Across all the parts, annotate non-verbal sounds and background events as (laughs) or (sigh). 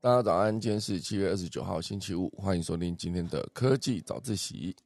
大家早安，今天是七月二十九号，星期五，欢迎收听今天的科技早自习。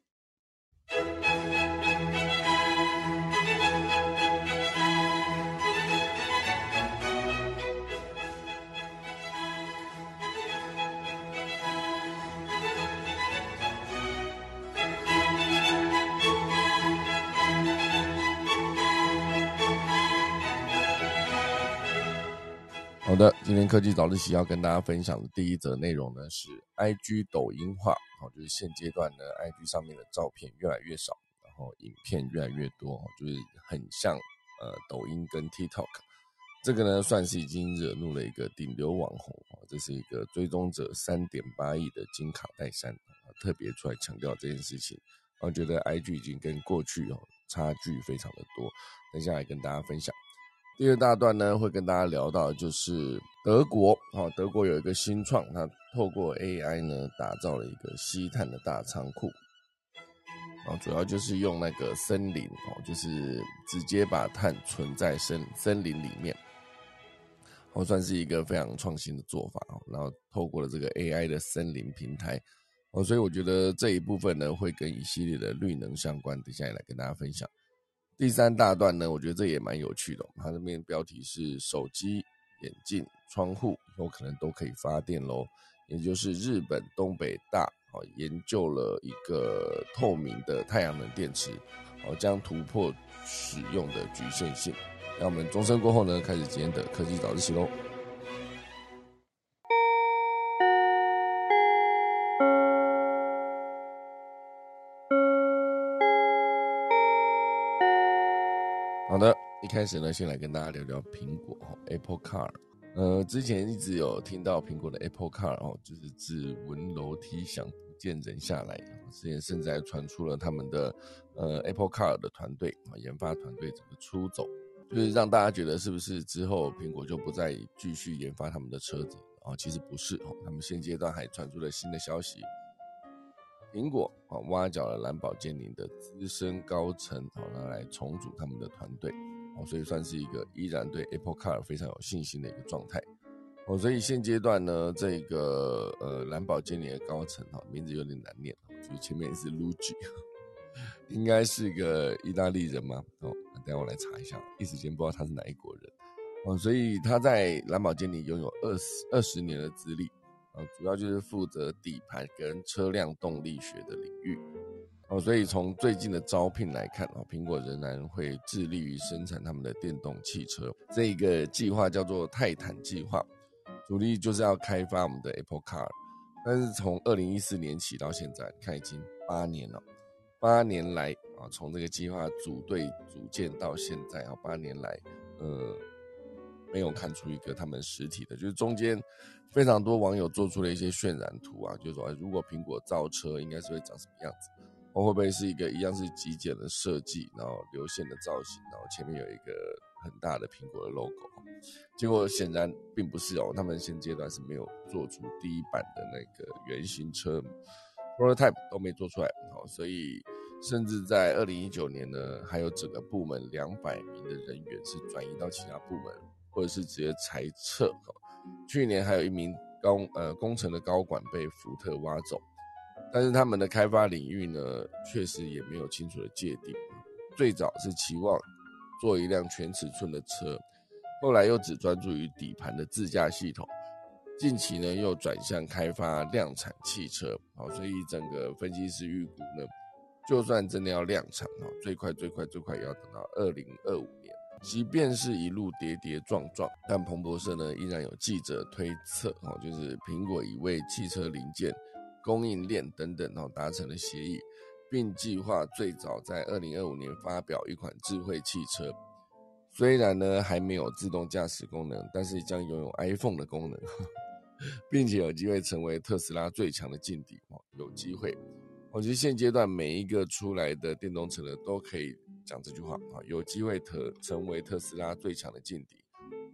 今天科技早自习要跟大家分享的第一则内容呢，是 I G 抖音化，哦，就是现阶段呢，I G 上面的照片越来越少，然后影片越来越多，就是很像呃抖音跟 TikTok，这个呢算是已经惹怒了一个顶流网红，这是一个追踪者三点八亿的金卡戴珊，特别出来强调这件事情，我觉得 I G 已经跟过去哦差距非常的多，等下来跟大家分享。第二大段呢，会跟大家聊到，就是德国，哈，德国有一个新创，它透过 AI 呢，打造了一个吸碳的大仓库，啊，主要就是用那个森林，哦，就是直接把碳存在森森林里面，哦，算是一个非常创新的做法，哦，然后透过了这个 AI 的森林平台，哦，所以我觉得这一部分呢，会跟一系列的绿能相关，等下也来跟大家分享。第三大段呢，我觉得这也蛮有趣的。它这边标题是“手机、眼镜、窗户有可能都可以发电喽”，也就是日本东北大哦研究了一个透明的太阳能电池，哦将突破使用的局限性。那我们钟声过后呢，开始今天的科技早自习喽。一开始呢，先来跟大家聊聊苹果哈，Apple Car。呃，之前一直有听到苹果的 Apple Car 哦，就是指纹楼梯响，不见人下来。之前甚至还传出了他们的呃 Apple Car 的团队啊，研发团队怎么出走，就是让大家觉得是不是之后苹果就不再继续研发他们的车子啊？其实不是哦，他们现阶段还传出了新的消息。苹果啊，挖角了蓝宝坚尼的资深高层，好，来重组他们的团队，哦，所以算是一个依然对 Apple Car 非常有信心的一个状态，哦，所以现阶段呢，这个呃蓝宝坚尼的高层哈，名字有点难念，就是前面是 Luigi，(laughs) 应该是个意大利人嘛，哦，等下我来查一下，一时间不知道他是哪一国人，哦，所以他在蓝宝坚尼拥有二十二十年的资历。啊，主要就是负责底盘跟车辆动力学的领域，哦，所以从最近的招聘来看，哦，苹果仍然会致力于生产他们的电动汽车。这个计划叫做泰坦计划，主力就是要开发我们的 Apple Car。但是从二零一四年起到现在，看已经八年了，八年来啊，从这个计划组队组建到现在啊，八年来，呃。没有看出一个他们实体的，就是中间非常多网友做出了一些渲染图啊，就是说如果苹果造车应该是会长什么样子，会不会是一个一样是极简的设计，然后流线的造型，然后前面有一个很大的苹果的 logo，结果显然并不是哦，他们现阶段是没有做出第一版的那个原型车 prototype 都没做出来，好，所以甚至在二零一九年呢，还有整个部门两百名的人员是转移到其他部门。或者是直接裁撤。去年还有一名高呃工程的高管被福特挖走，但是他们的开发领域呢，确实也没有清楚的界定。最早是期望做一辆全尺寸的车，后来又只专注于底盘的自驾系统，近期呢又转向开发量产汽车。好，所以整个分析师预估呢，就算真的要量产啊，最快最快最快也要等到二零二五年。即便是一路跌跌撞撞，但彭博社呢依然有记者推测，哦，就是苹果已为汽车零件供应链等等，哦达成了协议，并计划最早在二零二五年发表一款智慧汽车。虽然呢还没有自动驾驶功能，但是将拥有 iPhone 的功能，(laughs) 并且有机会成为特斯拉最强的劲敌。哦，有机会。我觉得现阶段每一个出来的电动车呢，都可以。讲这句话啊，有机会特成为特斯拉最强的劲敌，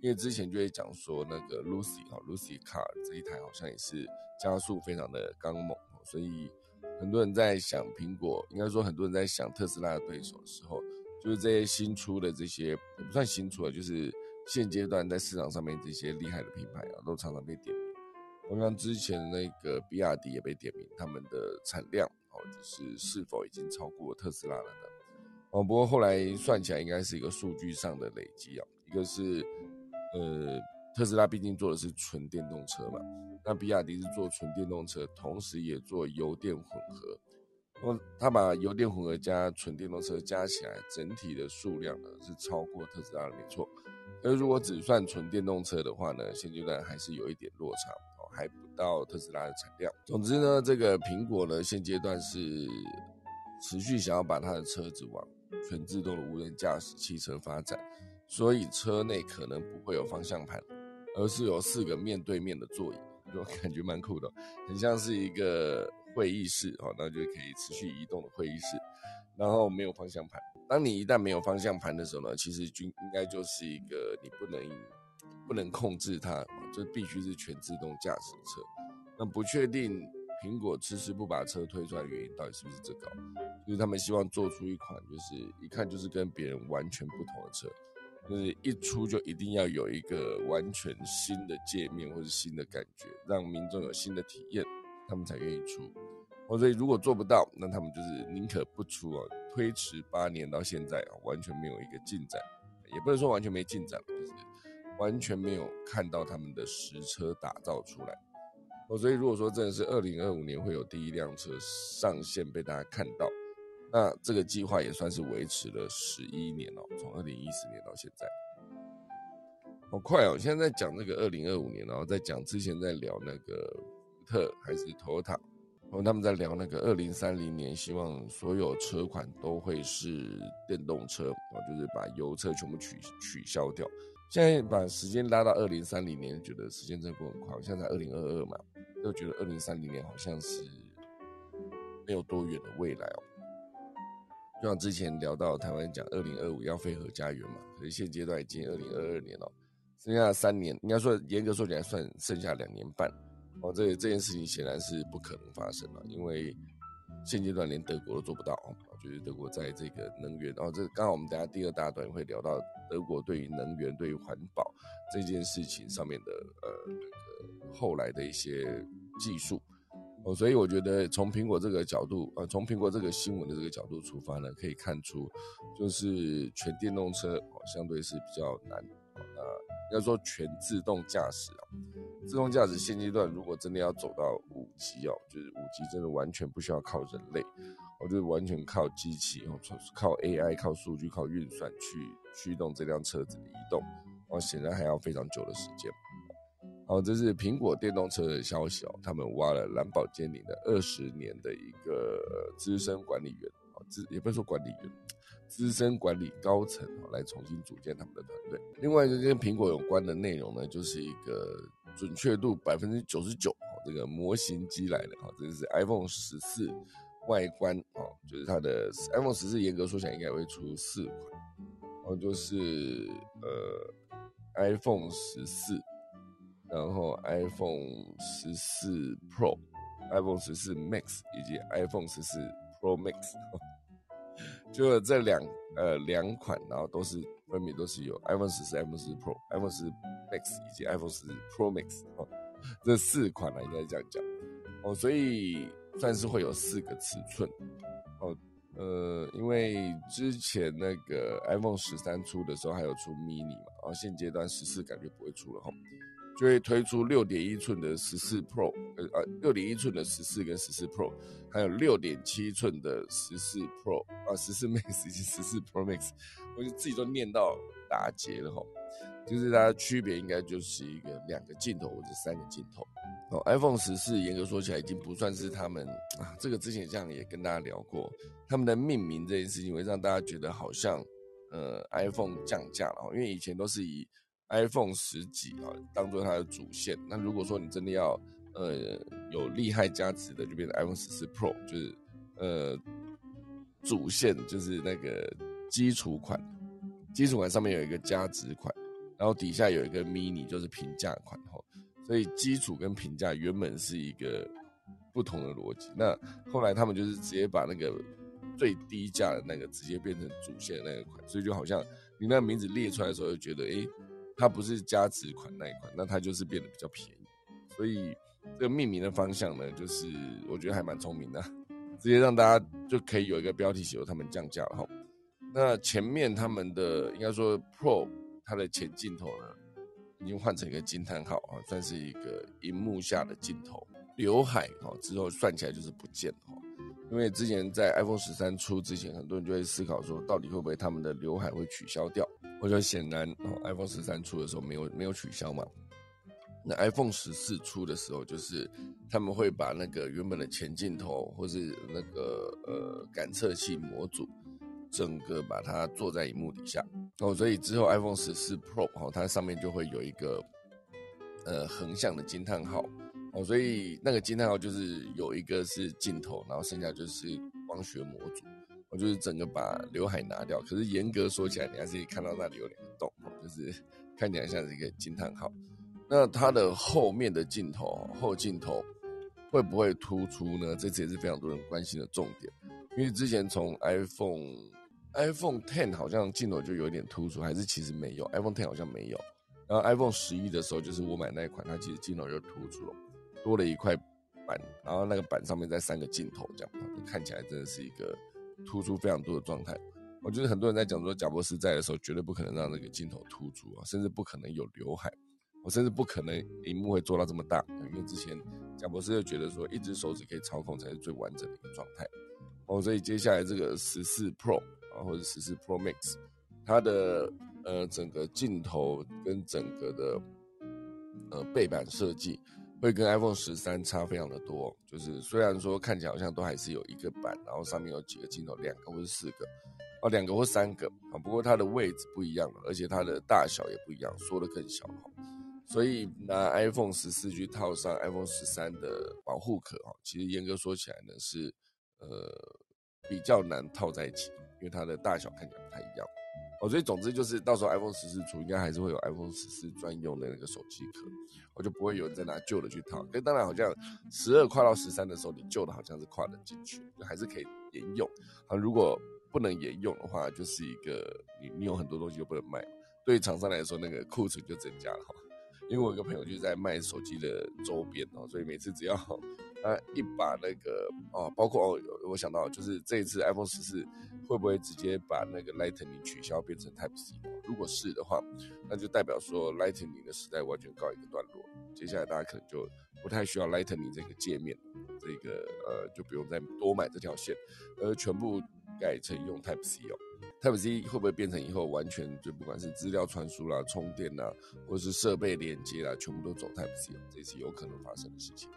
因为之前就会讲说那个 Lucy 啊，Lucy Car 这一台好像也是加速非常的刚猛，所以很多人在想苹果，应该说很多人在想特斯拉的对手的时候，就是这些新出的这些也不算新出的，就是现阶段在市场上面这些厉害的品牌啊，都常常被点名。刚刚之前那个比亚迪也被点名，他们的产量哦，就是是否已经超过特斯拉了呢？哦，不过后来算起来应该是一个数据上的累积啊，一个是呃。特斯拉毕竟做的是纯电动车嘛，那比亚迪是做纯电动车，同时也做油电混合。那他把油电混合加纯电动车加起来，整体的数量呢是超过特斯拉的，没错。而如果只算纯电动车的话呢，现阶段还是有一点落差哦，还不到特斯拉的产量。总之呢，这个苹果呢，现阶段是持续想要把它的车子往全自动的无人驾驶汽车发展，所以车内可能不会有方向盘。而是有四个面对面的座椅，就感觉蛮酷的，很像是一个会议室哦，那就可以持续移动的会议室。然后没有方向盘，当你一旦没有方向盘的时候呢，其实就应该就是一个你不能不能控制它，就必须是全自动驾驶车。那不确定苹果迟迟不把车推出来的原因到底是不是这个？就是他们希望做出一款就是一看就是跟别人完全不同的车。就是一出就一定要有一个完全新的界面或者新的感觉，让民众有新的体验，他们才愿意出。哦，所以如果做不到，那他们就是宁可不出啊，推迟八年到现在啊，完全没有一个进展，也不能说完全没进展，就是完全没有看到他们的实车打造出来。哦，所以如果说真的是二零二五年会有第一辆车上线被大家看到。那这个计划也算是维持了十一年哦，从二零一四年到现在，好快哦！现在在讲那个二零二五年，然后在讲之前在聊那个福特还是 Toyota，然后他们在聊那个二零三零年，希望所有车款都会是电动车啊，就是把油车全部取取消掉。现在把时间拉到二零三零年，觉得时间真的过很快。现在二零二二嘛，又觉得二零三零年好像是没有多远的未来哦。就像之前聊到台湾讲二零二五要飞核家园嘛，可是现阶段已经二零二二年了，剩下三年，应该说严格说起来算剩下两年半哦。这这件事情显然是不可能发生了，因为现阶段连德国都做不到。就是德国在这个能源，然后这刚好我们等下第二大段会聊到德国对于能源、对于环保这件事情上面的呃那个后来的一些技术。哦，所以我觉得从苹果这个角度，呃，从苹果这个新闻的这个角度出发呢，可以看出，就是全电动车哦，相对是比较难。那要说全自动驾驶啊，自动驾驶现阶段如果真的要走到五 G 哦，就是五 G 真的完全不需要靠人类，我就是完全靠机器哦，靠 AI、靠数据、靠运算去驱动这辆车子的移动，哦，显然还要非常久的时间。好，这是苹果电动车的消息哦。他们挖了蓝宝坚尼的二十年的一个资深管理员，哦，资也不是说管理员，资深管理高层哦，来重新组建他们的团队。另外一个跟苹果有关的内容呢，就是一个准确度百分之九十九哦，这个模型机来的哦，这个是 iPhone 十四外观哦，就是它的 iPhone 十四严格说起来应该会出四款，然后就是呃 iPhone 十四。然后 iPhone 十四 Pro、iPhone 十四 Max 以及 iPhone 十四 Pro Max，(laughs) 就这两呃两款，然后都是分别都是有 iPhone 十四、iPhone 十四 Pro、iPhone 十四 Max 以及 iPhone 十四 Pro Max 哦，这四款呢应该这样讲。哦，所以算是会有四个尺寸。哦，呃，因为之前那个 iPhone 十三出的时候还有出 Mini 嘛，然后现阶段十四感觉不会出了哈。就会推出六点一寸的十四 Pro，呃呃，六点一寸的十四跟十四 Pro，还有六点七寸的十四 Pro，啊，十四 Max 以及十四 Pro Max，我就自己都念到打结了哈。就是它区别应该就是一个两个镜头或者三个镜头。哦，iPhone 十四严格说起来已经不算是他们啊，这个之前这样也跟大家聊过，他们的命名这件事情会让大家觉得好像呃 iPhone 降价了，因为以前都是以 iPhone 十几啊，当做它的主线。那如果说你真的要，呃，有厉害加持的，就变成 iPhone 十四 Pro，就是呃，主线就是那个基础款，基础款上面有一个加值款，然后底下有一个 mini，就是平价款哈。所以基础跟平价原本是一个不同的逻辑。那后来他们就是直接把那个最低价的那个直接变成主线的那个款，所以就好像你那个名字列出来的时候，就觉得哎。它不是加值款那一款，那它就是变得比较便宜，所以这个命名的方向呢，就是我觉得还蛮聪明的，直接让大家就可以有一个标题写他们降价了哈。那前面他们的应该说 Pro 它的前镜头呢，已经换成一个惊叹号啊，算是一个荧幕下的镜头。刘海哈之后算起来就是不见哈。因为之前在 iPhone 十三出之前，很多人就会思考说，到底会不会他们的刘海会取消掉？我觉得显然，iPhone 十三出的时候没有没有取消嘛。那 iPhone 十四出的时候，就是他们会把那个原本的前镜头或是那个呃感测器模组，整个把它做在荧幕底下哦，所以之后 iPhone 十四 Pro 哦，它上面就会有一个呃横向的惊叹号。哦，所以那个惊叹号就是有一个是镜头，然后剩下就是光学模组。我就是整个把刘海拿掉，可是严格说起来，你还是可以看到那里有两个洞，就是 (laughs) 看起来像是一个惊叹号。那它的后面的镜头，后镜头会不会突出呢？这次也是非常多人关心的重点。因为之前从 iPhone iPhone Ten 好像镜头就有点突出，还是其实没有？iPhone Ten 好像没有。然后 iPhone 十一的时候，就是我买那一款，它其实镜头就突出了。多了一块板，然后那个板上面再三个镜头，这样看起来真的是一个突出非常多的状态。我觉得很多人在讲说，贾博士在的时候绝对不可能让那个镜头突出啊，甚至不可能有刘海，我甚至不可能荧幕会做到这么大，因为之前贾博士就觉得说，一只手指可以操控才是最完整的一个状态。哦，所以接下来这个十四 Pro 啊，或者十四 Pro Max，它的呃整个镜头跟整个的呃背板设计。会跟 iPhone 十三差非常的多，就是虽然说看起来好像都还是有一个板，然后上面有几个镜头，两个或是四个，哦，两个或三个啊，不过它的位置不一样了，而且它的大小也不一样，缩的更小哈，所以拿 iPhone 十四去套上 iPhone 十三的保护壳哈，其实严格说起来呢是呃比较难套在一起，因为它的大小看起来不太一样。哦，所以总之就是到时候 iPhone 十四出，应该还是会有 iPhone 十四专用的那个手机壳，我就不会有人再拿旧的去套。可当然，好像十二跨到十三的时候，你旧的好像是跨得进去，就还是可以沿用。啊，如果不能沿用的话，就是一个你你有很多东西都不能卖，对厂商来说，那个库存就增加了哈。因为我有个朋友就在卖手机的周边哦，所以每次只要他一把那个哦，包括哦，我想到就是这一次 iPhone 十四会不会直接把那个 Lightning 取消变成 Type C？如果是的话，那就代表说 Lightning 的时代完全告一个段落，接下来大家可能就不太需要 Lightning 这个界面，这个呃就不用再多买这条线，而全部改成用 Type C 哦。Type C 会不会变成以后完全就不管是资料传输啦、充电啦，或者是设备连接啦，全部都走 Type C？这是有可能发生的事情。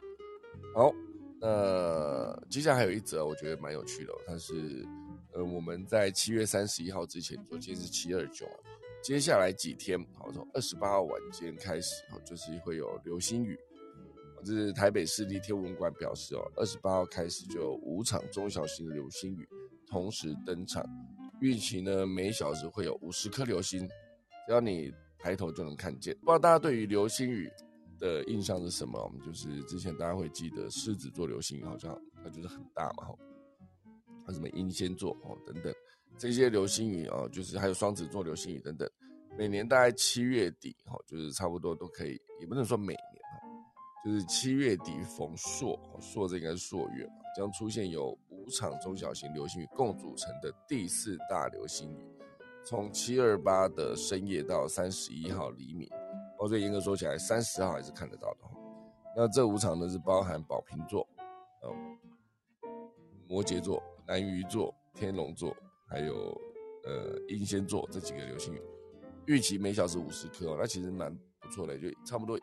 好，那接下来还有一则，我觉得蛮有趣的，它是呃我们在七月三十一号之前，昨天是七二九，接下来几天，好从二十八号晚间开始，哦就是会有流星雨，这是台北市立天文馆表示哦，二十八号开始就有五场中小型的流星雨同时登场。预期呢，每小时会有五十颗流星，只要你抬头就能看见。不知道大家对于流星雨的印象是什么？我们就是之前大家会记得狮子座流星雨，好像它就是很大嘛，哈，还有什么英仙座哦等等。这些流星雨啊，就是还有双子座流星雨等等，每年大概七月底哈，就是差不多都可以，也不能说每年哈，就是七月底逢朔，朔这应该是朔月嘛，将出现有。五场中小型流星雨共组成的第四大流星雨，从七二八的深夜到三十一号黎明，哦，所以严格说起来，三十号还是看得到的。那这五场呢是包含宝瓶座、嗯，摩羯座、南鱼座、天龙座，还有呃英仙座这几个流星雨，预期每小时五十颗，那其实蛮不错的，就差不多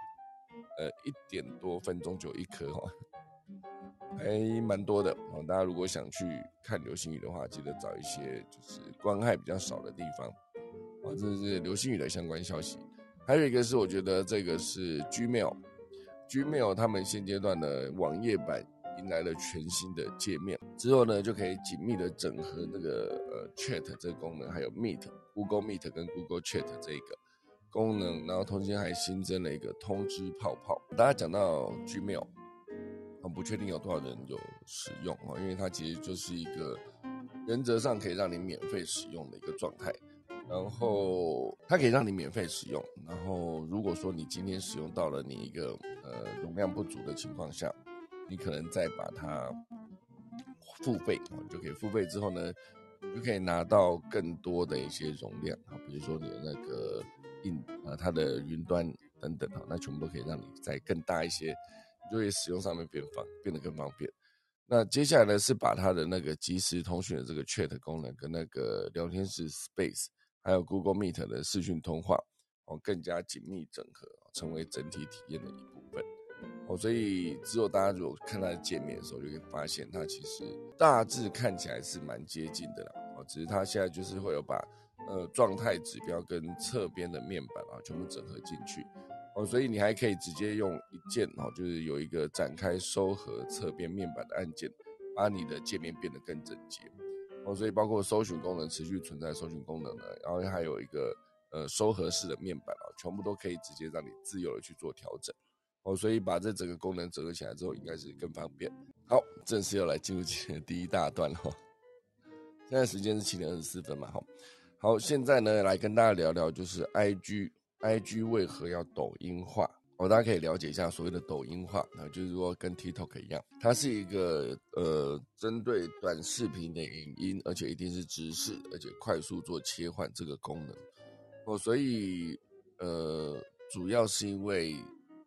呃一点多分钟就一颗哈。还蛮多的啊！大家如果想去看流星雨的话，记得找一些就是光害比较少的地方啊。这是流星雨的相关消息。还有一个是，我觉得这个是 Gmail，Gmail 他们现阶段的网页版迎来了全新的界面，之后呢就可以紧密的整合那个呃 Chat 这个功能，还有 Meet，Google Meet 跟 Google Chat 这个功能，然后同时还新增了一个通知泡泡。大家讲到 Gmail。很不确定有多少人有使用啊，因为它其实就是一个原则上可以让你免费使用的一个状态。然后它可以让你免费使用。然后如果说你今天使用到了你一个呃容量不足的情况下，你可能再把它付费，就可以付费之后呢，就可以拿到更多的一些容量啊，比如说你的那个硬啊，它的云端等等啊，那全部都可以让你再更大一些，就会使用上面变方变得更方便。那接下来呢，是把它的那个即时通讯的这个 Chat 功能跟那个聊天室 Space。还有 Google Meet 的视讯通话哦，更加紧密整合，成为整体体验的一部分哦。所以之后大家如果看它的界面的时候，就可以发现它其实大致看起来是蛮接近的啦哦。只是它现在就是会有把呃状态指标跟侧边的面板啊全部整合进去哦。所以你还可以直接用一键哦，就是有一个展开收合侧边面板的按键，把你的界面变得更整洁。哦，所以包括搜寻功能持续存在，搜寻功能呢，然后还有一个呃收合式的面板啊，全部都可以直接让你自由的去做调整。哦，所以把这整个功能整合起来之后，应该是更方便。好，正式要来进入今天的第一大段哈。(laughs) 现在时间是七点二十四分嘛，好，好，现在呢来跟大家聊聊，就是 I G，I G 为何要抖音化？哦，大家可以了解一下所谓的抖音化，那就是说跟 TikTok 一样，它是一个呃针对短视频的影音，而且一定是直视，而且快速做切换这个功能。哦，所以呃主要是因为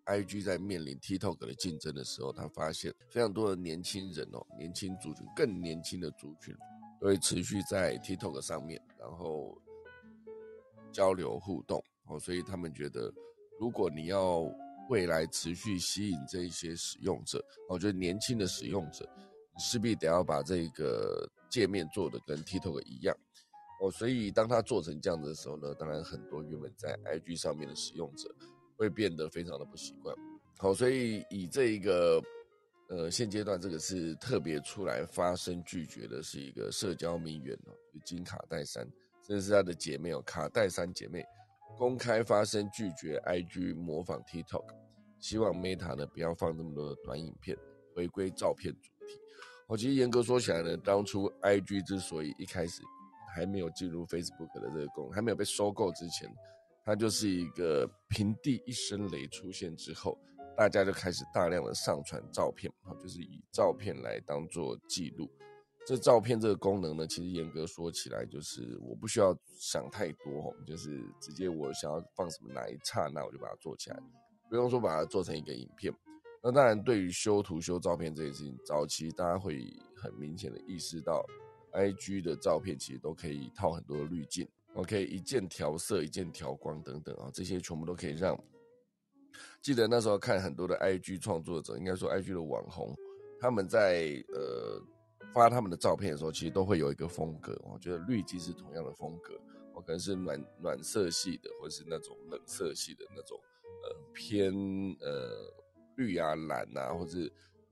IG 在面临 TikTok 的竞争的时候，他发现非常多的年轻人哦，年轻族群更年轻的族群会持续在 TikTok 上面，然后交流互动。哦，所以他们觉得。如果你要未来持续吸引这一些使用者，我觉得年轻的使用者势必得要把这个界面做的跟 TikTok 一样哦，所以当它做成这样子的时候呢，当然很多原本在 IG 上面的使用者会变得非常的不习惯。好，所以以这一个呃现阶段这个是特别出来发声拒绝的是一个社交名媛哦，金卡戴珊，这是她的姐妹哦，卡戴珊姐妹。公开发声拒绝 IG 模仿 TikTok，希望 Meta 呢不要放这么多的短影片，回归照片主题。我，其实严格说起来呢，当初 IG 之所以一开始还没有进入 Facebook 的这个功能，还没有被收购之前，它就是一个平地一声雷出现之后，大家就开始大量的上传照片，啊，就是以照片来当做记录。这照片这个功能呢，其实严格说起来，就是我不需要想太多，就是直接我想要放什么哪一刹那，我就把它做起来，不用说把它做成一个影片。那当然，对于修图修照片这件事情，早期大家会很明显的意识到，IG 的照片其实都可以套很多的滤镜，OK，一键调色、一键调光等等啊，这些全部都可以让。记得那时候看很多的 IG 创作者，应该说 IG 的网红，他们在呃。发他们的照片的时候，其实都会有一个风格。我觉得滤镜是同样的风格，我可能是暖暖色系的，或者是那种冷色系的那种，呃，偏呃绿啊蓝啊，或者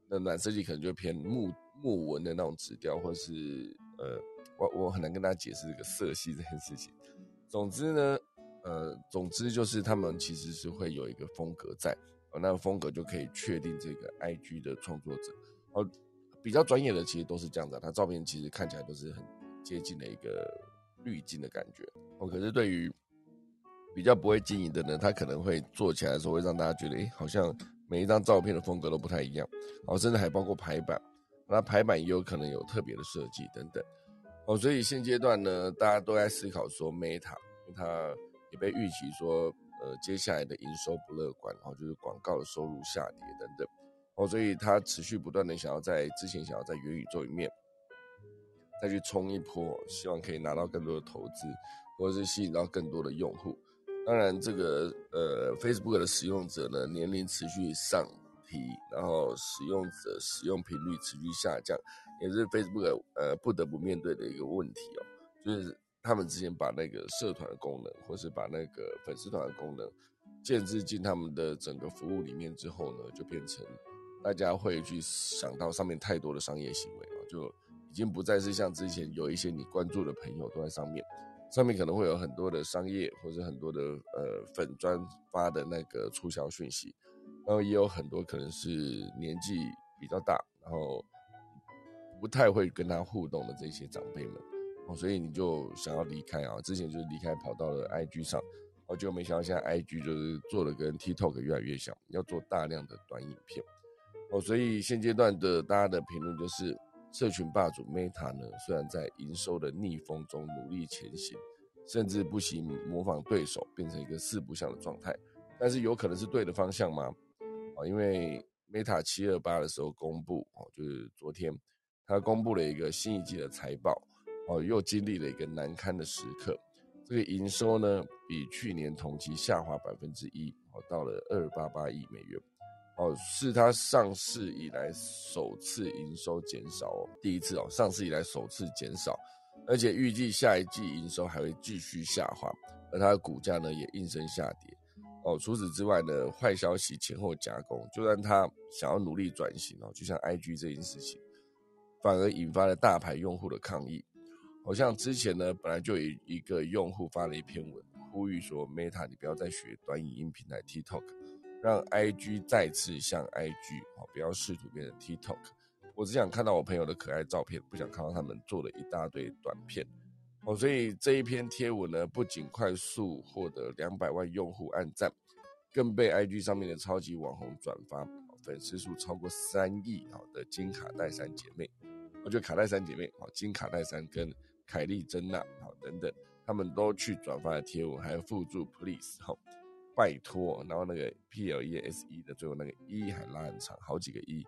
那暖色系可能就偏木木纹的那种纸调，或是呃，我我很难跟大家解释这个色系这件事情。总之呢，呃，总之就是他们其实是会有一个风格在，那个风格就可以确定这个 IG 的创作者哦。比较专业的其实都是这样子，他照片其实看起来都是很接近的一个滤镜的感觉。哦，可是对于比较不会经营的呢，他可能会做起来的时候会让大家觉得，哎，好像每一张照片的风格都不太一样。哦，甚至还包括排版，那排版也有可能有特别的设计等等。哦，所以现阶段呢，大家都在思考说，Meta，它也被预期说，呃，接下来的营收不乐观，然后就是广告的收入下跌等等。哦，所以他持续不断的想要在之前想要在元宇宙里面再去冲一波，希望可以拿到更多的投资，或者是吸引到更多的用户。当然，这个呃，Facebook 的使用者呢年龄持续上提，然后使用者使用频率持续下降，也是 Facebook 呃不得不面对的一个问题哦。就是他们之前把那个社团的功能，或是把那个粉丝团的功能建置进他们的整个服务里面之后呢，就变成。大家会去想到上面太多的商业行为啊，就已经不再是像之前有一些你关注的朋友都在上面，上面可能会有很多的商业或者很多的呃粉专发的那个促销讯息，然后也有很多可能是年纪比较大，然后不太会跟他互动的这些长辈们，哦，所以你就想要离开啊。之前就是离开跑到了 IG 上，哦，就没想到现在 IG 就是做的跟 TikTok 越来越像，要做大量的短影片。哦，所以现阶段的大家的评论就是，社群霸主 Meta 呢，虽然在营收的逆风中努力前行，甚至不惜模仿对手，变成一个四不像的状态，但是有可能是对的方向吗？啊，因为 Meta 七二八的时候公布，哦，就是昨天，他公布了一个新一季的财报，哦，又经历了一个难堪的时刻，这个营收呢，比去年同期下滑百分之一，哦，到了二八八亿美元。哦，是它上市以来首次营收减少哦，第一次哦，上市以来首次减少，而且预计下一季营收还会继续下滑，而它的股价呢也应声下跌。哦，除此之外呢，坏消息前后夹攻，就算它想要努力转型哦，就像 IG 这件事情，反而引发了大牌用户的抗议。好像之前呢，本来就有一个用户发了一篇文，呼吁说 Meta 你不要再学短影音平台 TikTok。让 IG 再次像 IG 哦，不要试图变成 TikTok。我只想看到我朋友的可爱照片，不想看到他们做了一大堆短片哦。所以这一篇贴文呢，不仅快速获得两百万用户按赞，更被 IG 上面的超级网红转发，粉丝数超过三亿好的金卡戴珊姐妹，我觉得卡戴珊姐妹哦，金卡戴珊跟凯莉珍娜好等等，他们都去转发了贴文，还附注 Please 好。拜托，然后那个 P L E S E 的最后那个一还拉很长，好几个一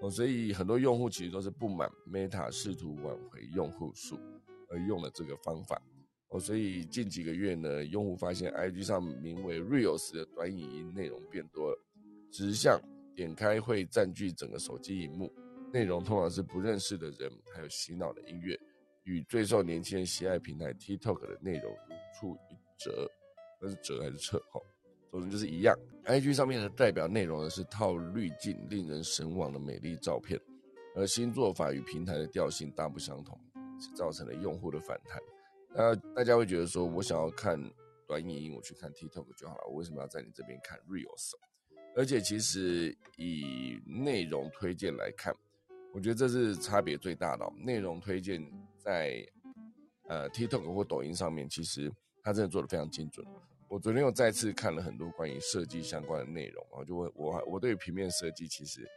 哦，所以很多用户其实都是不满 Meta 试图挽回用户数而用了这个方法哦，所以近几个月呢，用户发现 I G 上名为 Reels 的短影音内容变多了，直向点开会占据整个手机荧幕，内容通常是不认识的人，还有洗脑的音乐，与最受年轻人喜爱平台 TikTok 的内容如出一辙，那是折还是撤？哈。总之就是一样，IG 上面的代表内容呢是套滤镜令人神往的美丽照片，而新做法与平台的调性大不相同，是造成了用户的反弹。那大家会觉得说，我想要看短影音，我去看 TikTok 就好了，我为什么要在你这边看 Reels？而且其实以内容推荐来看，我觉得这是差别最大的。内容推荐在呃 TikTok 或抖音上面，其实它真的做的非常精准。我昨天又再次看了很多关于设计相关的内容，然后就我我我对平面设计其实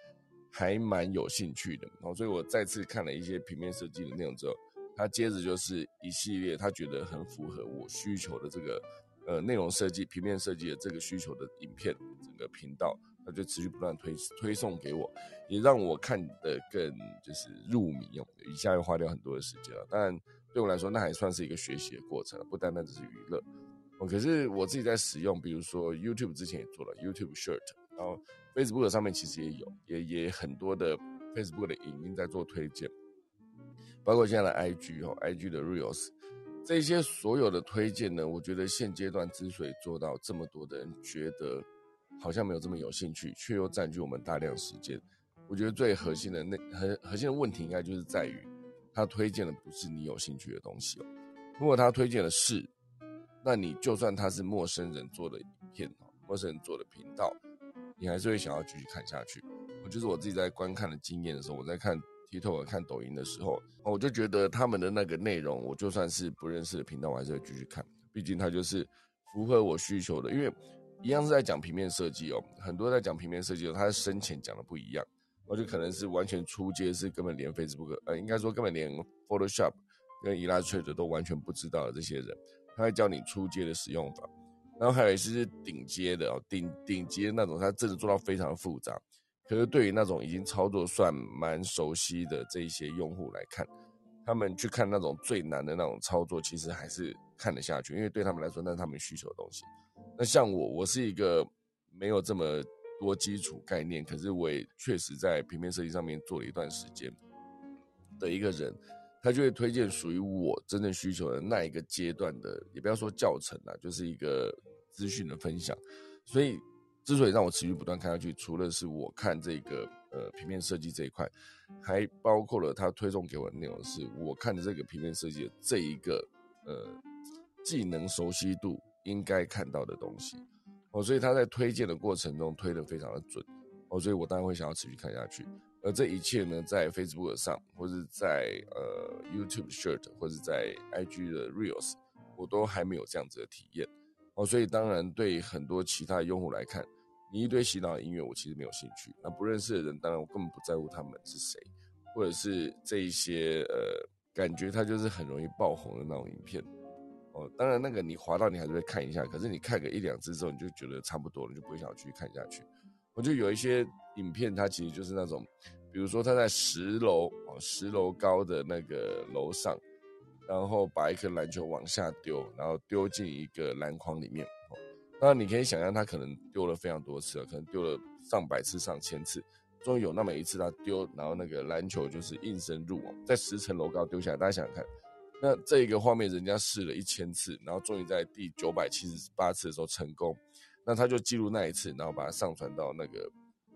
还蛮有兴趣的，然后所以我再次看了一些平面设计的内容之后，他接着就是一系列他觉得很符合我需求的这个呃内容设计、平面设计的这个需求的影片，整个频道他就持续不断推推送给我，也让我看得更就是入迷哦，一下又花掉很多的时间了。当然对我来说，那还算是一个学习的过程，不单单只是娱乐。可是我自己在使用，比如说 YouTube 之前也做了 YouTube Shirt，然后 Facebook 上面其实也有，也也很多的 Facebook 的影音在做推荐，包括现在的 IG 哦，IG 的 Reels，这些所有的推荐呢，我觉得现阶段之所以做到这么多的人觉得好像没有这么有兴趣，却又占据我们大量时间，我觉得最核心的那核核心的问题应该就是在于他推荐的不是你有兴趣的东西哦，如果他推荐的是。那你就算他是陌生人做的影片哦陌生人做的频道，你还是会想要继续看下去。我就是我自己在观看的经验的时候，我在看 TikTok、看抖音的时候，我就觉得他们的那个内容，我就算是不认识的频道，我还是会继续看。毕竟它就是符合我需求的。因为一样是在讲平面设计哦，很多在讲平面设计的，他深浅讲的不一样，我就可能是完全出街，是根本连 Facebook，呃，应该说根本连 Photoshop 跟 Illustrator 都完全不知道的这些人。他会教你初阶的使用法，然后还有一些是顶阶的哦，顶顶级的那种，他真的做到非常复杂。可是对于那种已经操作算蛮熟悉的这一些用户来看，他们去看那种最难的那种操作，其实还是看得下去，因为对他们来说那是他们需求的东西。那像我，我是一个没有这么多基础概念，可是我也确实在平面设计上面做了一段时间的一个人。他就会推荐属于我真正需求的那一个阶段的，也不要说教程啦，就是一个资讯的分享。所以，之所以让我持续不断看下去，除了是我看这个呃平面设计这一块，还包括了他推送给我的内容，是我看的这个平面设计的这一个呃技能熟悉度应该看到的东西哦。所以他在推荐的过程中推的非常的准哦，所以我当然会想要持续看下去。而这一切呢，在 Facebook 上，或者在呃 YouTube Short，或者在 IG 的 Reels，我都还没有这样子的体验哦。所以当然，对很多其他用户来看，你一堆洗脑的音乐，我其实没有兴趣。那不认识的人，当然我根本不在乎他们是谁，或者是这一些呃，感觉他就是很容易爆红的那种影片哦。当然，那个你滑到你还是会看一下，可是你看个一两次之后，你就觉得差不多了，就不会想要继续看下去。我就有一些影片，它其实就是那种，比如说他在十楼哦，十楼高的那个楼上，然后把一颗篮球往下丢，然后丢进一个篮筐里面。哦，那你可以想象，他可能丢了非常多次了，可能丢了上百次、上千次，终于有那么一次他丢，然后那个篮球就是应声入网，在十层楼高丢下来。大家想想看，那这一个画面，人家试了一千次，然后终于在第九百七十八次的时候成功。那他就记录那一次，然后把它上传到那个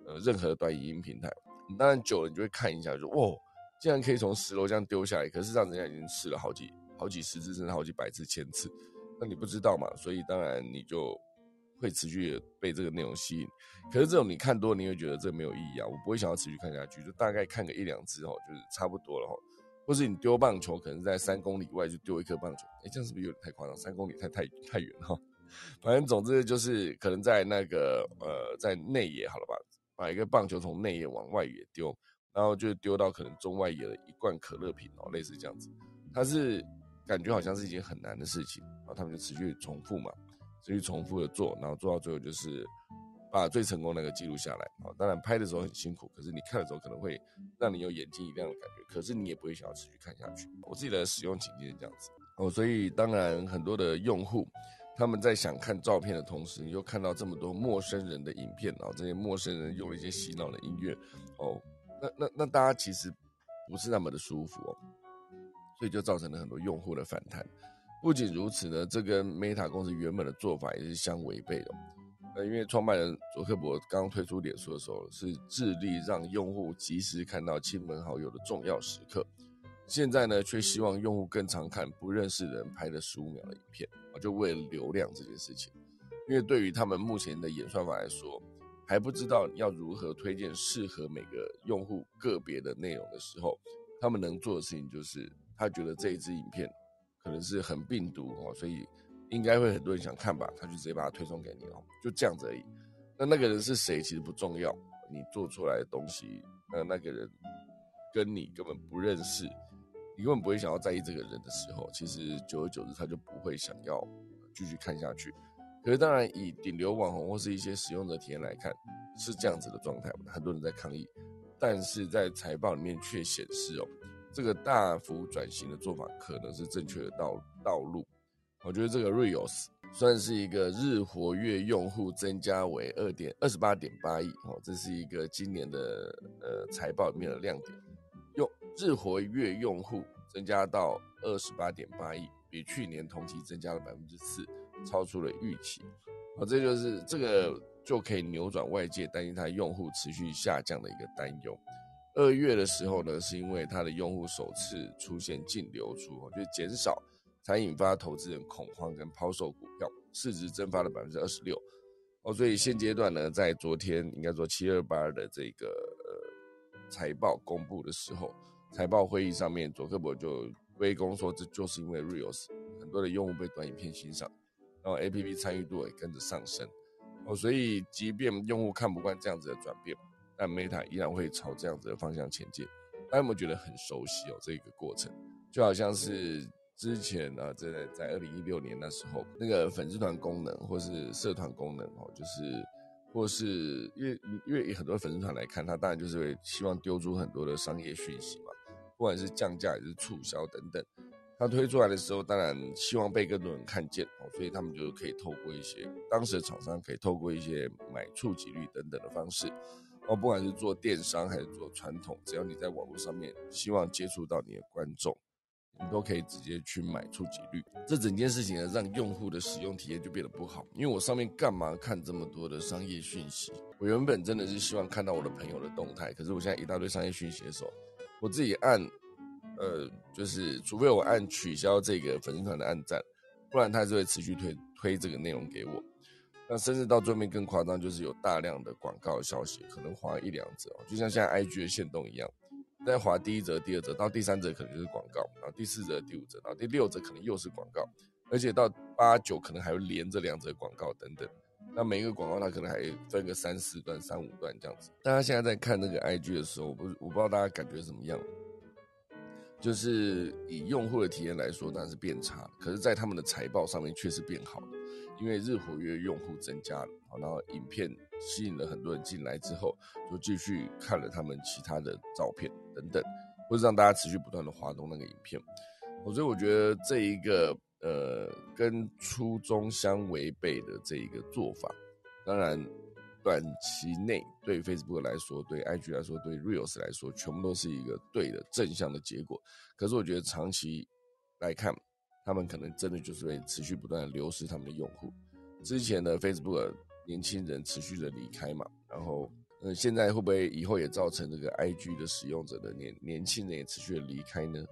呃任何的短影音平台。当然久了，你就会看一下，说哇，竟然可以从十楼这样丢下来。可是让人家已经试了好几好几十次，甚至好几百次、千次。那你不知道嘛？所以当然你就会持续被这个内容吸引。可是这种你看多，你会觉得这没有意义啊。我不会想要持续看下去，就大概看个一两次哦，就是差不多了哈。或是你丢棒球，可能在三公里外就丢一颗棒球，哎，这样是不是有点太夸张？三公里太太太远哈。反正总之就是可能在那个呃在内野好了吧，把一个棒球从内野往外野丢，然后就丢到可能中外野的一罐可乐瓶哦，类似这样子。它是感觉好像是一件很难的事情，然后他们就持续重复嘛，持续重复的做，然后做到最后就是把最成功那个记录下来。啊，当然拍的时候很辛苦，可是你看的时候可能会让你有眼睛一亮的感觉，可是你也不会想要持续看下去。我自己的使用情境是这样子哦，所以当然很多的用户。他们在想看照片的同时，你又看到这么多陌生人的影片，然后这些陌生人用一些洗脑的音乐，哦，那那那大家其实不是那么的舒服哦，所以就造成了很多用户的反弹。不仅如此呢，这跟 Meta 公司原本的做法也是相违背的。呃，因为创办人佐克伯刚推出脸书的时候，是致力让用户及时看到亲朋好友的重要时刻。现在呢，却希望用户更常看不认识人拍的十五秒的影片，啊，就为了流量这件事情。因为对于他们目前的演算法来说，还不知道要如何推荐适合每个用户个别的内容的时候，他们能做的事情就是，他觉得这一支影片可能是很病毒哦，所以应该会很多人想看吧，他就直接把它推送给你哦，就这样子而已。那那个人是谁其实不重要，你做出来的东西，那那个人跟你根本不认识。你根本不会想要在意这个人的时候，其实久而久之他就不会想要继续看下去。可是当然，以顶流网红或是一些使用者体验来看，是这样子的状态，很多人在抗议。但是在财报里面却显示哦，这个大幅转型的做法可能是正确的道道路。我觉得这个 Reels 算是一个日活跃用户增加为二点二十八点八亿哦，这是一个今年的呃财报里面的亮点。日活跃用户增加到二十八点八亿，比去年同期增加了百分之四，超出了预期。啊，这就是这个就可以扭转外界担心它用户持续下降的一个担忧。二月的时候呢，是因为它的用户首次出现净流出，就减少，才引发投资人恐慌跟抛售股票，市值蒸发了百分之二十六。哦，所以现阶段呢，在昨天应该说七二八的这个呃财报公布的时候。财报会议上面，佐克伯就归功说，这就是因为 Reels 很多的用户被短影片欣赏，然后 APP 参与度也跟着上升哦，所以即便用户看不惯这样子的转变，但 Meta 依然会朝这样子的方向前进。大家有没有觉得很熟悉哦？这个过程就好像是之前啊，在在二零一六年那时候，那个粉丝团功能或是社团功能哦，就是或是因为因为很多粉丝团来看，他当然就是会希望丢出很多的商业讯息嘛。不管是降价还是促销等等，它推出来的时候，当然希望被更多人看见哦，所以他们就可以透过一些当时的厂商可以透过一些买触及率等等的方式哦，不管是做电商还是做传统，只要你在网络上面希望接触到你的观众，你都可以直接去买触及率。这整件事情呢，让用户的使用体验就变得不好，因为我上面干嘛看这么多的商业讯息？我原本真的是希望看到我的朋友的动态，可是我现在一大堆商业讯息的时候。我自己按，呃，就是除非我按取消这个粉丝团的按赞，不然他就会持续推推这个内容给我。那甚至到最面更夸张，就是有大量的广告消息，可能划一两则，就像现在 IG 的限动一样，在划第一折、第二折，到第三折可能就是广告，然后第四折、第五折，然后第六折可能又是广告，而且到八九可能还会连着两则广告等等。那每一个广告它可能还分个三四段、三五段这样子。大家现在在看那个 IG 的时候，我不我不知道大家感觉怎么样。就是以用户的体验来说，当然是变差，可是，在他们的财报上面却是变好的，因为日活跃用户增加了，然后影片吸引了很多人进来之后，就继续看了他们其他的照片等等，或者让大家持续不断的滑动那个影片。我所以我觉得这一个呃跟初衷相违背的这一个做法，当然。短期内对 Facebook 来说，对 IG 来说，对 Reels 来说，全部都是一个对的正向的结果。可是我觉得长期来看，他们可能真的就是会持续不断的流失他们的用户。之前的 Facebook 年轻人持续的离开嘛，然后呃，现在会不会以后也造成这个 IG 的使用者的年年轻人也持续的离开呢？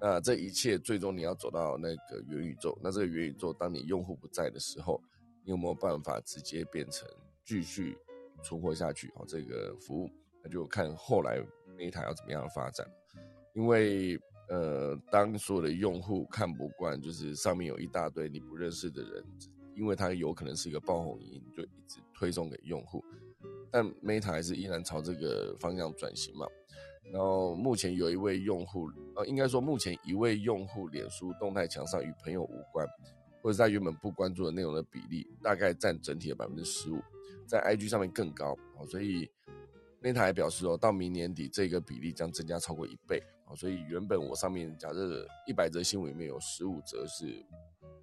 那这一切最终你要走到那个元宇宙，那这个元宇宙当你用户不在的时候，你有没有办法直接变成？继续存活下去哦，这个服务那就看后来 Meta 要怎么样的发展。因为呃，当所有的用户看不惯，就是上面有一大堆你不认识的人，因为它有可能是一个爆红音，就一直推送给用户。但 Meta 还是依然朝这个方向转型嘛。然后目前有一位用户，呃，应该说目前一位用户脸书动态墙上与朋友无关，或者在原本不关注的内容的比例，大概占整体的百分之十五。在 IG 上面更高哦，所以 Meta 还表示哦，到明年底这个比例将增加超过一倍哦，所以原本我上面假设一百则新闻里面有十五则是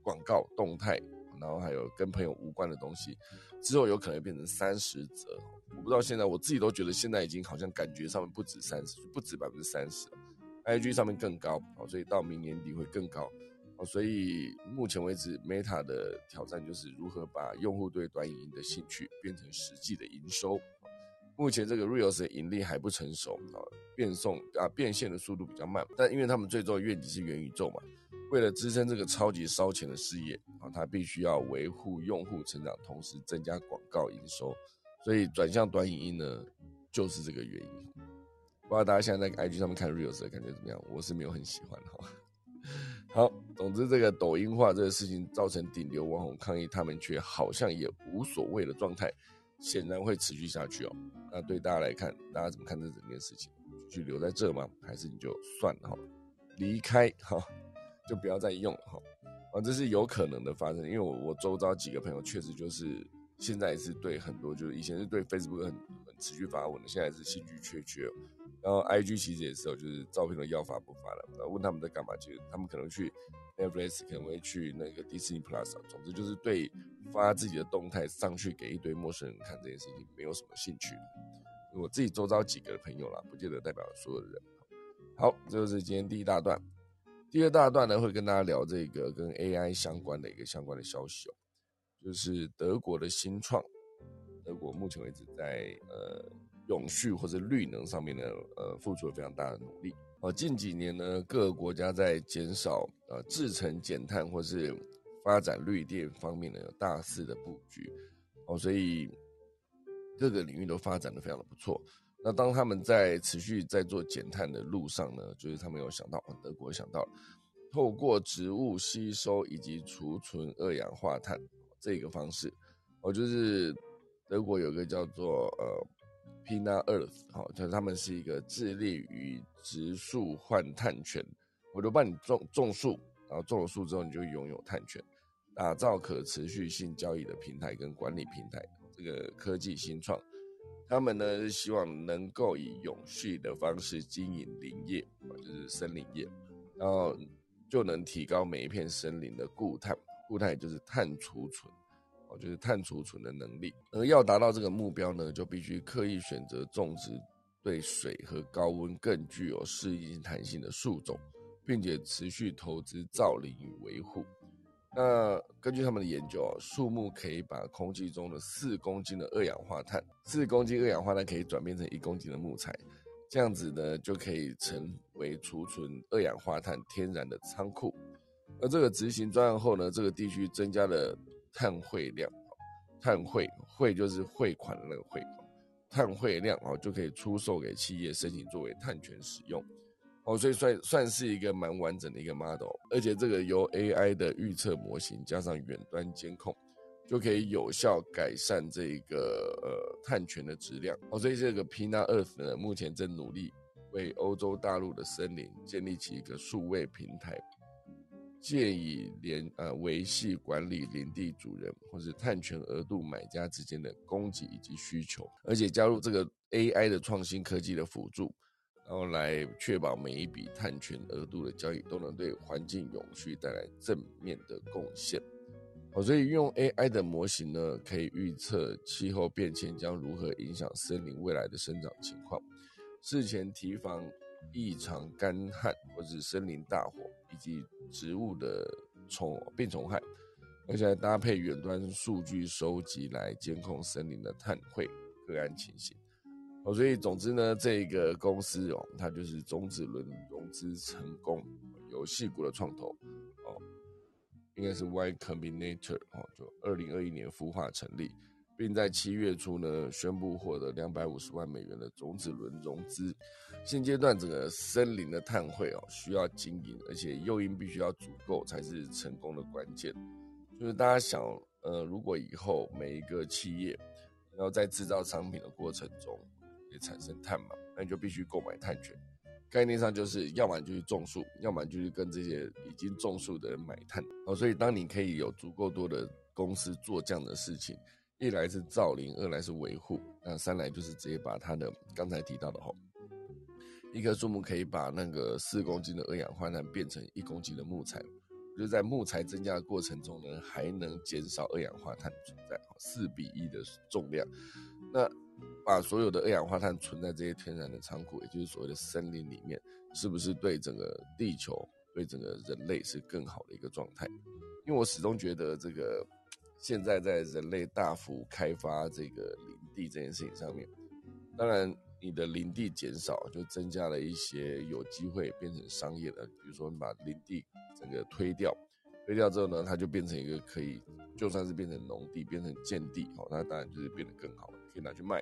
广告动态，然后还有跟朋友无关的东西，之后有可能变成三十则，我不知道现在我自己都觉得现在已经好像感觉上面不止三十，不止百分之三十，IG 上面更高哦，所以到明年底会更高。所以目前为止，Meta 的挑战就是如何把用户对短影音的兴趣变成实际的营收。目前这个 Reels 的盈利还不成熟啊，变送啊变现的速度比较慢。但因为他们最终的愿景是元宇宙嘛，为了支撑这个超级烧钱的事业啊，他必须要维护用户成长，同时增加广告营收。所以转向短影音呢，就是这个原因。不知道大家现在在 IG 上面看 Reels 的感觉怎么样？我是没有很喜欢哈。好，总之这个抖音化这个事情造成顶流网红抗议，他们却好像也无所谓的状态，显然会持续下去哦。那对大家来看，大家怎么看这整件事情？继续留在这吗？还是你就算了哈，离开哈，就不要再用了哈。啊，这是有可能的发生，因为我我周遭几个朋友确实就是现在是对很多，就是以前是对 Facebook 很很持续发文的，现在是兴趣缺缺。然后 I G 其实也是哦，就是照片都要发不发了。然后问他们在干嘛，其实他们可能去 Netflix，可能会去那个 Disney Plus。总之就是对发自己的动态上去给一堆陌生人看这件事情没有什么兴趣。我自己周遭几个朋友啦，不见得代表所有的人。好，这就是今天第一大段。第二大段呢，会跟大家聊这个跟 A I 相关的一个相关的消息哦，就是德国的新创。德国目前为止在呃。永续或者绿能上面呢，呃，付出了非常大的努力。哦，近几年呢，各个国家在减少呃制成减碳或是发展绿电方面呢，有大肆的布局。哦，所以各个领域都发展的非常的不错。那当他们在持续在做减碳的路上呢，就是他们有想到，德国想到透过植物吸收以及储存二氧化碳这个方式。我，就是德国有个叫做呃。Pina Earth，好，就他们是一个致力于植树换碳权，我就帮你种种树，然后种了树之后你就拥有碳权，打造可持续性交易的平台跟管理平台。这个科技新创，他们呢是希望能够以永续的方式经营林业，就是森林业，然后就能提高每一片森林的固碳，固态就是碳储存。就是碳储存的能力，而要达到这个目标呢，就必须刻意选择种植对水和高温更具有适应弹性的树种，并且持续投资造林与维护。那根据他们的研究啊，树木可以把空气中的四公斤的二氧化碳，四公斤二氧化碳可以转变成一公斤的木材，这样子呢就可以成为储存二氧化碳天然的仓库。那这个执行专案后呢，这个地区增加了。碳汇量，碳汇汇就是汇款的那个汇，碳汇量哦就可以出售给企业申请作为碳权使用。哦，所以算算是一个蛮完整的一个 model，而且这个由 AI 的预测模型加上远端监控，就可以有效改善这个呃碳权的质量。哦，所以这个 Pina Earth 呢，目前正努力为欧洲大陆的森林建立起一个数位平台，借以联呃维系管理林地主人或是碳权额度买家之间的供给以及需求，而且加入这个 AI 的创新科技的辅助。然后来确保每一笔碳权额度的交易都能对环境永续带来正面的贡献。哦，所以用 AI 的模型呢，可以预测气候变迁将如何影响森林未来的生长情况，事前提防异常干旱或者森林大火以及植物的虫病虫害，而且搭配远端数据收集来监控森林的碳汇个案情形。哦，所以总之呢，这个公司哦，它就是中子轮融资成功，游戏股的创投哦，应该是 Y Combinator 哦，就二零二一年孵化成立，并在七月初呢宣布获得两百五十万美元的种子轮融资。现阶段整个森林的碳汇哦，需要经营，而且诱因必须要足够才是成功的关键。就是大家想，呃，如果以后每一个企业然后在制造商品的过程中也，产生碳嘛，那你就必须购买碳权。概念上就是，要么就去种树，要么就是跟这些已经种树的人买碳。哦，所以当你可以有足够多的公司做这样的事情，一来是造林，二来是维护，那三来就是直接把它的刚才提到的吼，一棵树木可以把那个四公斤的二氧化碳变成一公斤的木材，就在木材增加的过程中呢，还能减少二氧化碳存在，四比一的重量，那。把所有的二氧化碳存在这些天然的仓库，也就是所谓的森林里面，是不是对整个地球、对整个人类是更好的一个状态？因为我始终觉得，这个现在在人类大幅开发这个林地这件事情上面，当然你的林地减少，就增加了一些有机会变成商业的，比如说你把林地整个推掉，推掉之后呢，它就变成一个可以，就算是变成农地、变成建地，哦，那当然就是变得更好。可以拿去卖，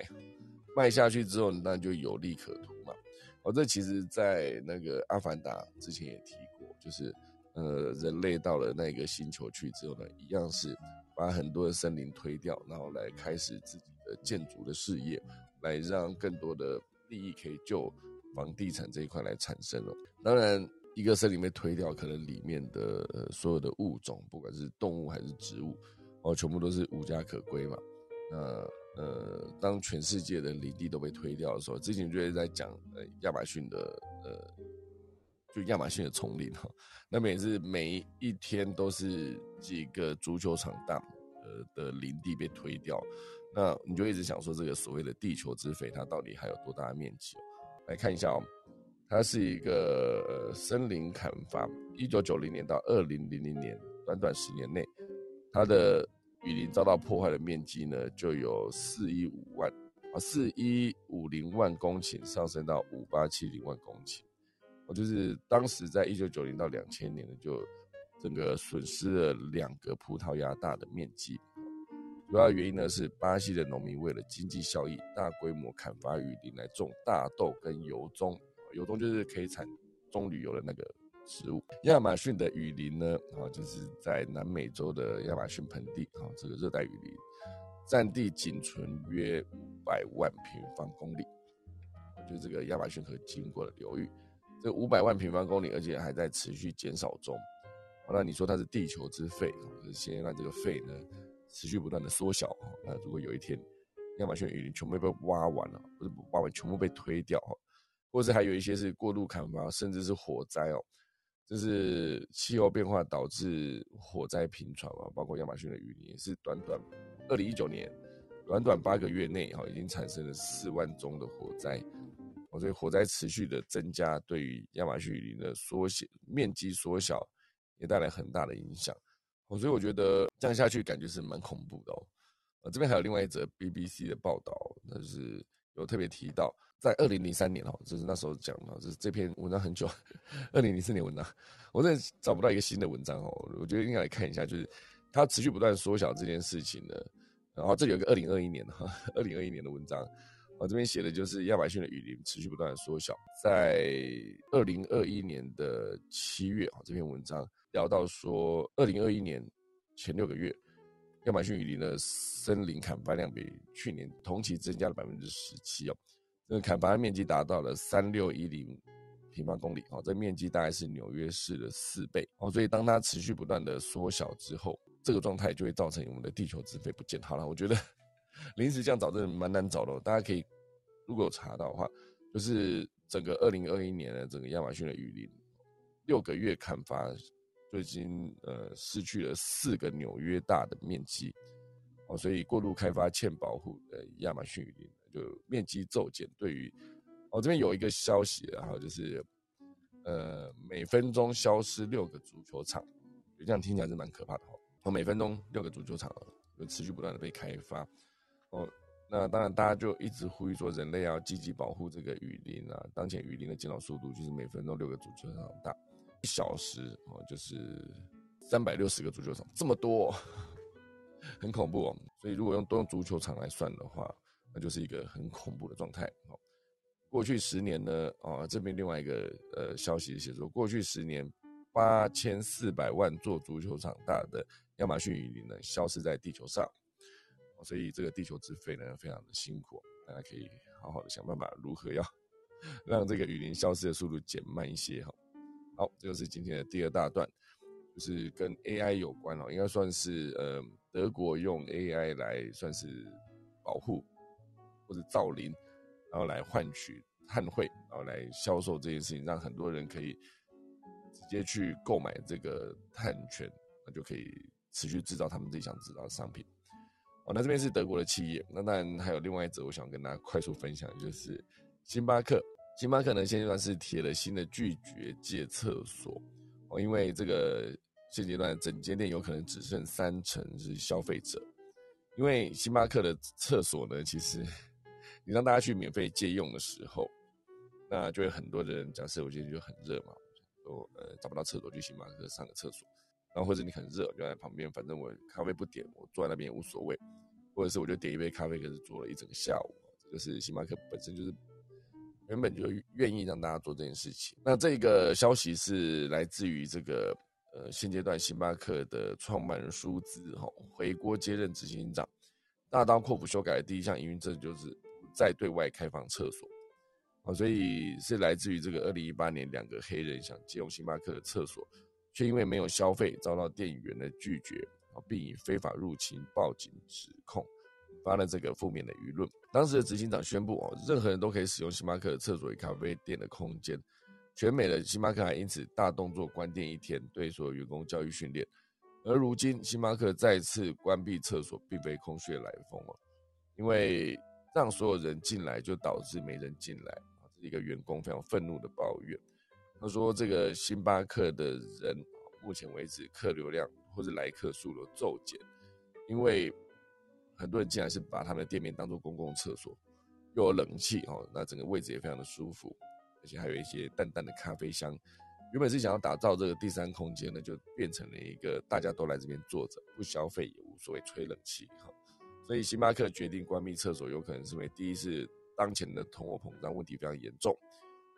卖下去之后，那就有利可图嘛。哦，这其实，在那个《阿凡达》之前也提过，就是呃，人类到了那个星球去之后呢，一样是把很多的森林推掉，然后来开始自己的建筑的事业，来让更多的利益可以就房地产这一块来产生了。当然，一个森林被推掉，可能里面的所有的物种，不管是动物还是植物，哦，全部都是无家可归嘛。那呃，当全世界的林地都被推掉的时候，之前就是在讲呃亚马逊的呃，就亚马逊的丛林哈，那边也是每一天都是几个足球场大呃的林地被推掉，那你就一直想说这个所谓的地球之肺它到底还有多大的面积？来看一下哦，它是一个森林砍伐，一九九零年到二零零零年短短十年内，它的。雨林遭到破坏的面积呢，就有四一五万啊，四一五零万公顷上升到五八七零万公顷。就是当时在一九九零到两千年呢，就整个损失了两个葡萄牙大的面积。主要原因呢是巴西的农民为了经济效益，大规模砍伐雨林来种大豆跟油棕，油棕就是可以产棕榈油的那个。植物，亚马逊的雨林呢，啊，就是在南美洲的亚马逊盆地，啊，这个热带雨林，占地仅存约五百万平方公里，就这个亚马逊河经过的流域，这五百万平方公里，而且还在持续减少中。那你说它是地球之肺，是先让这个肺呢持续不断的缩小。那如果有一天亚马逊雨林全部被挖完了，不是挖完，全部被推掉，或者还有一些是过度砍伐，甚至是火灾哦。就是气候变化导致火灾频传嘛，包括亚马逊的雨林也是短短二零一九年，短短八个月内哈，已经产生了四万宗的火灾，哦，所以火灾持续的增加，对于亚马逊雨林的缩小面积缩小，也带来很大的影响，哦，所以我觉得这样下去感觉是蛮恐怖的哦，呃，这边还有另外一则 BBC 的报道，那是有特别提到。在二零零三年哦，就是那时候讲的，就是这篇文章很久，二零零四年文章，我真的找不到一个新的文章哦。我觉得应该来看一下，就是它持续不断缩小这件事情呢，然后这里有个二零二一年哈，二零二一年的文章，我这边写的就是亚马逊的雨林持续不断的缩小，在二零二一年的七月啊，这篇文章聊到说，二零二一年前六个月，亚马逊雨林的森林砍伐量比去年同期增加了百分之十七哦，这个砍伐面积达到了三六一零平方公里哦，这面积大概是纽约市的四倍哦，所以当它持续不断的缩小之后。这个状态就会造成我们的地球资费不见。好了，我觉得临时这样找真的蛮难找的。大家可以如果有查到的话，就是整个二零二一年的整个亚马逊的雨林，六个月砍伐就已经呃失去了四个纽约大的面积哦，所以过度开发欠保护的亚马逊雨林就面积骤减。对于哦这边有一个消息，然后就是呃每分钟消失六个足球场，就这样听起来是蛮可怕的。哦，每分钟六个足球场就持续不断的被开发，哦，那当然大家就一直呼吁说，人类要积极保护这个雨林啊。当前雨林的减少速度就是每分钟六个足球场大，一小时哦就是三百六十个足球场，这么多，(laughs) 很恐怖哦。所以如果用都用足球场来算的话，那就是一个很恐怖的状态。哦，过去十年呢，哦这边另外一个呃消息写说，过去十年八千四百万座足球场大的。亚马逊雨林呢消失在地球上，所以这个地球之肺呢非常的辛苦，大家可以好好的想办法如何要 (laughs) 让这个雨林消失的速度减慢一些哈。好，这就是今天的第二大段，就是跟 AI 有关哦，应该算是呃德国用 AI 来算是保护或者造林，然后来换取碳汇，然后来销售这件事情，让很多人可以直接去购买这个碳权，那就可以。持续制造他们自己想制造的商品，哦，那这边是德国的企业，那当然还有另外一则，我想跟大家快速分享，就是星巴克。星巴克呢，现阶段是贴了新的拒绝借厕所，哦，因为这个现阶段整间店有可能只剩三成是消费者，因为星巴克的厕所呢，其实 (laughs) 你让大家去免费借用的时候，那就会很多的人，假设我今天就很热嘛，都呃找不到厕所，去星巴克上个厕所。然后或者你很热，就在旁边，反正我咖啡不点，我坐在那边也无所谓。或者是我就点一杯咖啡，可是坐了一整个下午。这个是星巴克本身就是原本就愿意让大家做这件事情。那这个消息是来自于这个呃现阶段星巴克的创办人舒兹哈回国接任执行长，大刀阔斧修改的第一项营运政策就是再对外开放厕所啊，所以是来自于这个二零一八年两个黑人想借用星巴克的厕所。却因为没有消费，遭到店员的拒绝啊，并以非法入侵报警指控，发了这个负面的舆论。当时的执行长宣布哦，任何人都可以使用星巴克的厕所与咖啡店的空间。全美的星巴克还因此大动作关店一天，对所有员工教育训练。而如今星巴克再次关闭厕所，并非空穴来风哦，因为让所有人进来就导致没人进来啊，这是一个员工非常愤怒的抱怨。他说：“这个星巴克的人，目前为止客流量或者来客数都骤减，因为很多人进来是把他们的店面当做公共厕所，又有冷气哦，那整个位置也非常的舒服，而且还有一些淡淡的咖啡香。原本是想要打造这个第三空间呢，就变成了一个大家都来这边坐着，不消费也无所谓，吹冷气哈。所以星巴克决定关闭厕所，有可能是因为第一是当前的通货膨胀问题非常严重。”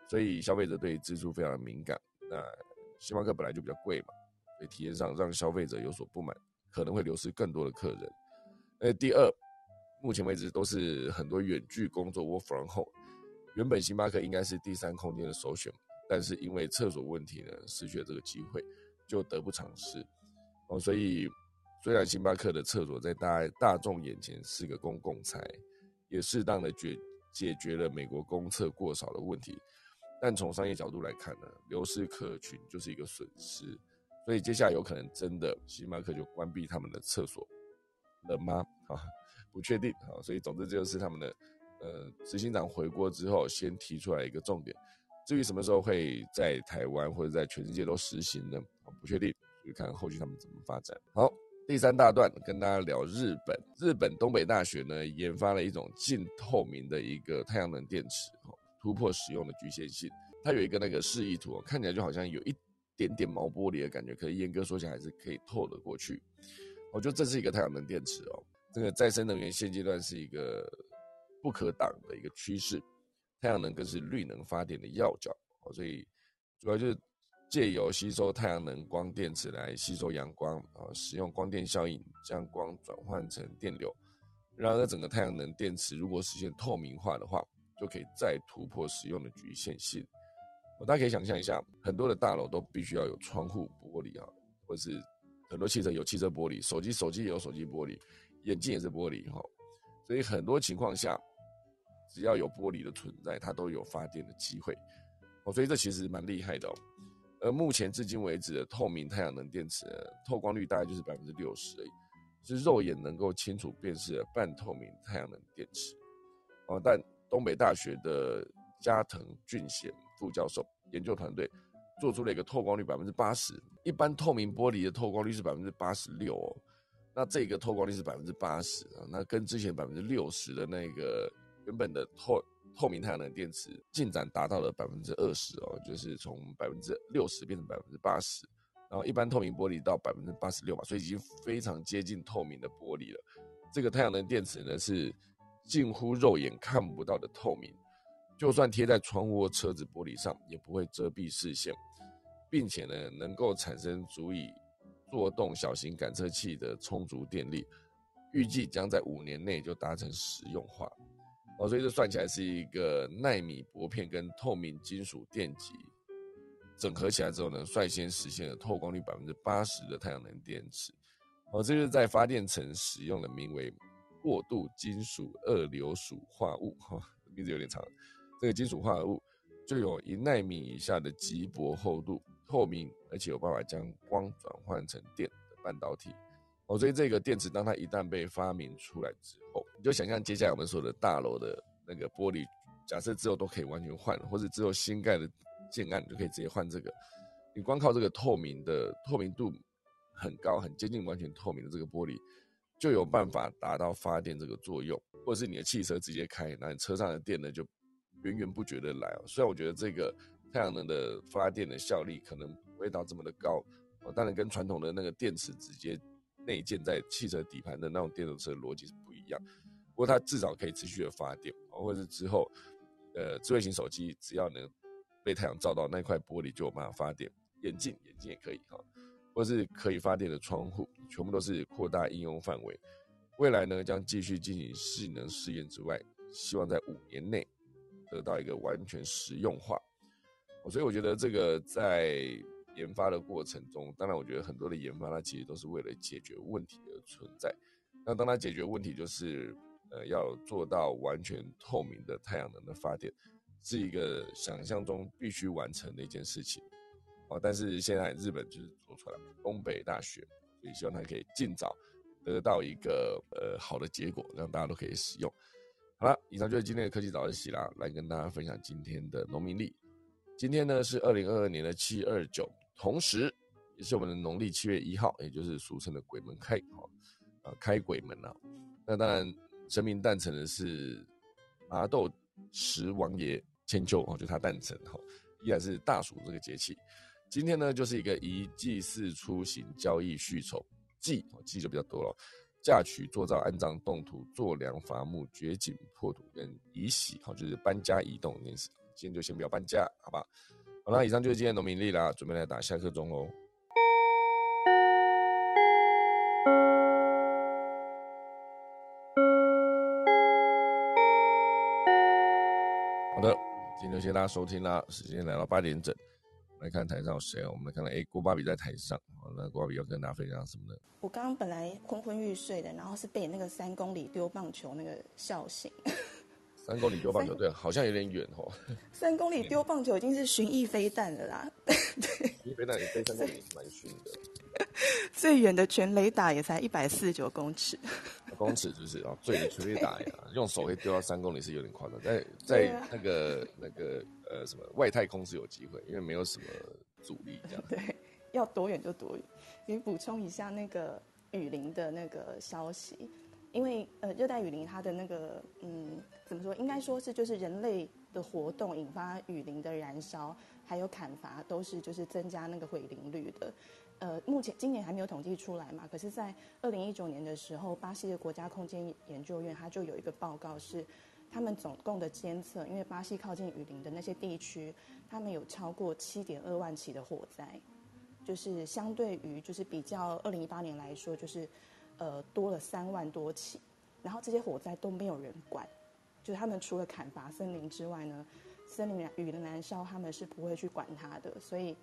所以消费者对支出非常的敏感，那星巴克本来就比较贵嘛，所以体验上让消费者有所不满，可能会流失更多的客人。那第二，目前为止都是很多远距工作 work from home，原本星巴克应该是第三空间的首选，但是因为厕所问题呢，失去了这个机会，就得不偿失。哦，所以虽然星巴克的厕所在大大众眼前是个公共财，也适当的解解决了美国公厕过少的问题。但从商业角度来看呢，流失客群就是一个损失，所以接下来有可能真的星巴克就关闭他们的厕所了吗？啊，不确定啊。所以总之这就是他们的呃执行长回国之后先提出来一个重点。至于什么时候会在台湾或者在全世界都实行呢？不确定，就看后续他们怎么发展。好，第三大段跟大家聊日本，日本东北大学呢研发了一种近透明的一个太阳能电池。突破使用的局限性，它有一个那个示意图，看起来就好像有一点点毛玻璃的感觉，可是严格说起来还是可以透得过去。我觉得这是一个太阳能电池哦，这个再生能源现阶段是一个不可挡的一个趋势，太阳能更是绿能发电的要角，所以主要就是借由吸收太阳能光电池来吸收阳光啊，使用光电效应将光转换成电流。然而，整个太阳能电池如果实现透明化的话，就可以再突破使用的局限性。大家可以想象一下，很多的大楼都必须要有窗户玻璃啊，或是很多汽车有汽车玻璃，手机手机也有手机玻璃。眼镜也是玻璃哈，所以很多情况下，只要有玻璃的存在，它都有发电的机会哦。所以这其实蛮厉害的哦。而目前至今为止的透明太阳能电池，透光率大概就是百分之六十而已，是肉眼能够清楚辨识的半透明太阳能电池哦。但东北大学的加藤俊贤副教授研究团队做出了一个透光率百分之八十，一般透明玻璃的透光率是百分之八十六哦。那这个透光率是百分之八十啊，那跟之前百分之六十的那个原本的透透明太阳能电池进展达到了百分之二十哦，就是从百分之六十变成百分之八十，然后一般透明玻璃到百分之八十六嘛，所以已经非常接近透明的玻璃了。这个太阳能电池呢是近乎肉眼看不到的透明，就算贴在窗户车子玻璃上也不会遮蔽视线，并且呢能够产生足以。做动小型感测器的充足电力，预计将在五年内就达成实用化。哦，所以这算起来是一个纳米薄片跟透明金属电极整合起来之后呢，率先实现了透光率百分之八十的太阳能电池。哦，这是在发电层使用的名为过渡金属二硫属化物，哈，名字有点长。这个金属化合物就有一纳米以下的极薄厚度。透明，而且有办法将光转换成电的半导体哦，所以这个电池当它一旦被发明出来之后，你就想象接下来我们说的大楼的那个玻璃，假设之后都可以完全换，或者之后新盖的建案就可以直接换这个，你光靠这个透明的透明度很高、很接近完全透明的这个玻璃，就有办法达到发电这个作用，或者是你的汽车直接开，那你车上的电呢就源源不绝的来哦。虽然我觉得这个。太阳能的发电的效率可能不会到这么的高，哦，当然跟传统的那个电池直接内建在汽车底盘的那种电动车逻辑是不一样。不过它至少可以持续的发电，或者是之后，呃，智慧型手机只要能被太阳照到那块玻璃就有办法发电，眼镜眼镜也可以哈，或是可以发电的窗户，全部都是扩大应用范围。未来呢将继续进行性能试验之外，希望在五年内得到一个完全实用化。所以我觉得这个在研发的过程中，当然我觉得很多的研发它其实都是为了解决问题而存在。那当它解决问题，就是呃要做到完全透明的太阳能的发电，是一个想象中必须完成的一件事情。但是现在日本就是做出来，东北大学，所以希望它可以尽早得到一个呃好的结果，让大家都可以使用。好了，以上就是今天的科技早自习啦，来跟大家分享今天的农民历。今天呢是二零二二年的七二九，同时也是我们的农历七月一号，也就是俗称的鬼门开，哈，啊，开鬼门啊。那当然，神明诞辰的是麻豆十王爷千秋，哦，就他诞辰，哈，依然是大暑这个节气。今天呢就是一个宜祭祀出行、交易续筹，祭，祭就比较多了，嫁娶、做造、安葬、动土、做梁、伐木、掘井、破土跟移徙，好，就是搬家移动的意思。今天就先不要搬家，好吧？好了，以上就是今天农民历啦，准备来打下课钟喽。好的，今天就谢谢大家收听啦。时间来到八点整，来看台上有谁？我们来看看，哎，郭巴比在台上。好，那郭巴比要跟大家分享什么呢？我刚刚本来昏昏欲睡的，然后是被那个三公里丢棒球那个笑醒。(laughs) 三公里丢棒球，对，好像有点远哦。三公里丢棒球已经是巡弋飞弹了啦。(laughs) 对，巡弋飞弹也飞三公里，蛮逊的。(laughs) 最远的全雷打也才一百四十九公尺。公尺就是啊，最远全雷打呀，用手可以丢到三公里是有点夸张。在在那个那个呃什么外太空是有机会，因为没有什么阻力这样。对，要多远就多远。你补充一下那个雨林的那个消息。因为呃，热带雨林它的那个嗯，怎么说？应该说是就是人类的活动引发雨林的燃烧，还有砍伐，都是就是增加那个毁林率的。呃，目前今年还没有统计出来嘛，可是，在二零一九年的时候，巴西的国家空间研究院它就有一个报告是，他们总共的监测，因为巴西靠近雨林的那些地区，他们有超过七点二万起的火灾，就是相对于就是比较二零一八年来说，就是呃多了三万多起，然后这些火灾都没有人管，就是他们除了砍伐森林之外呢，森林雨林燃烧他们是不会去管它的，所以。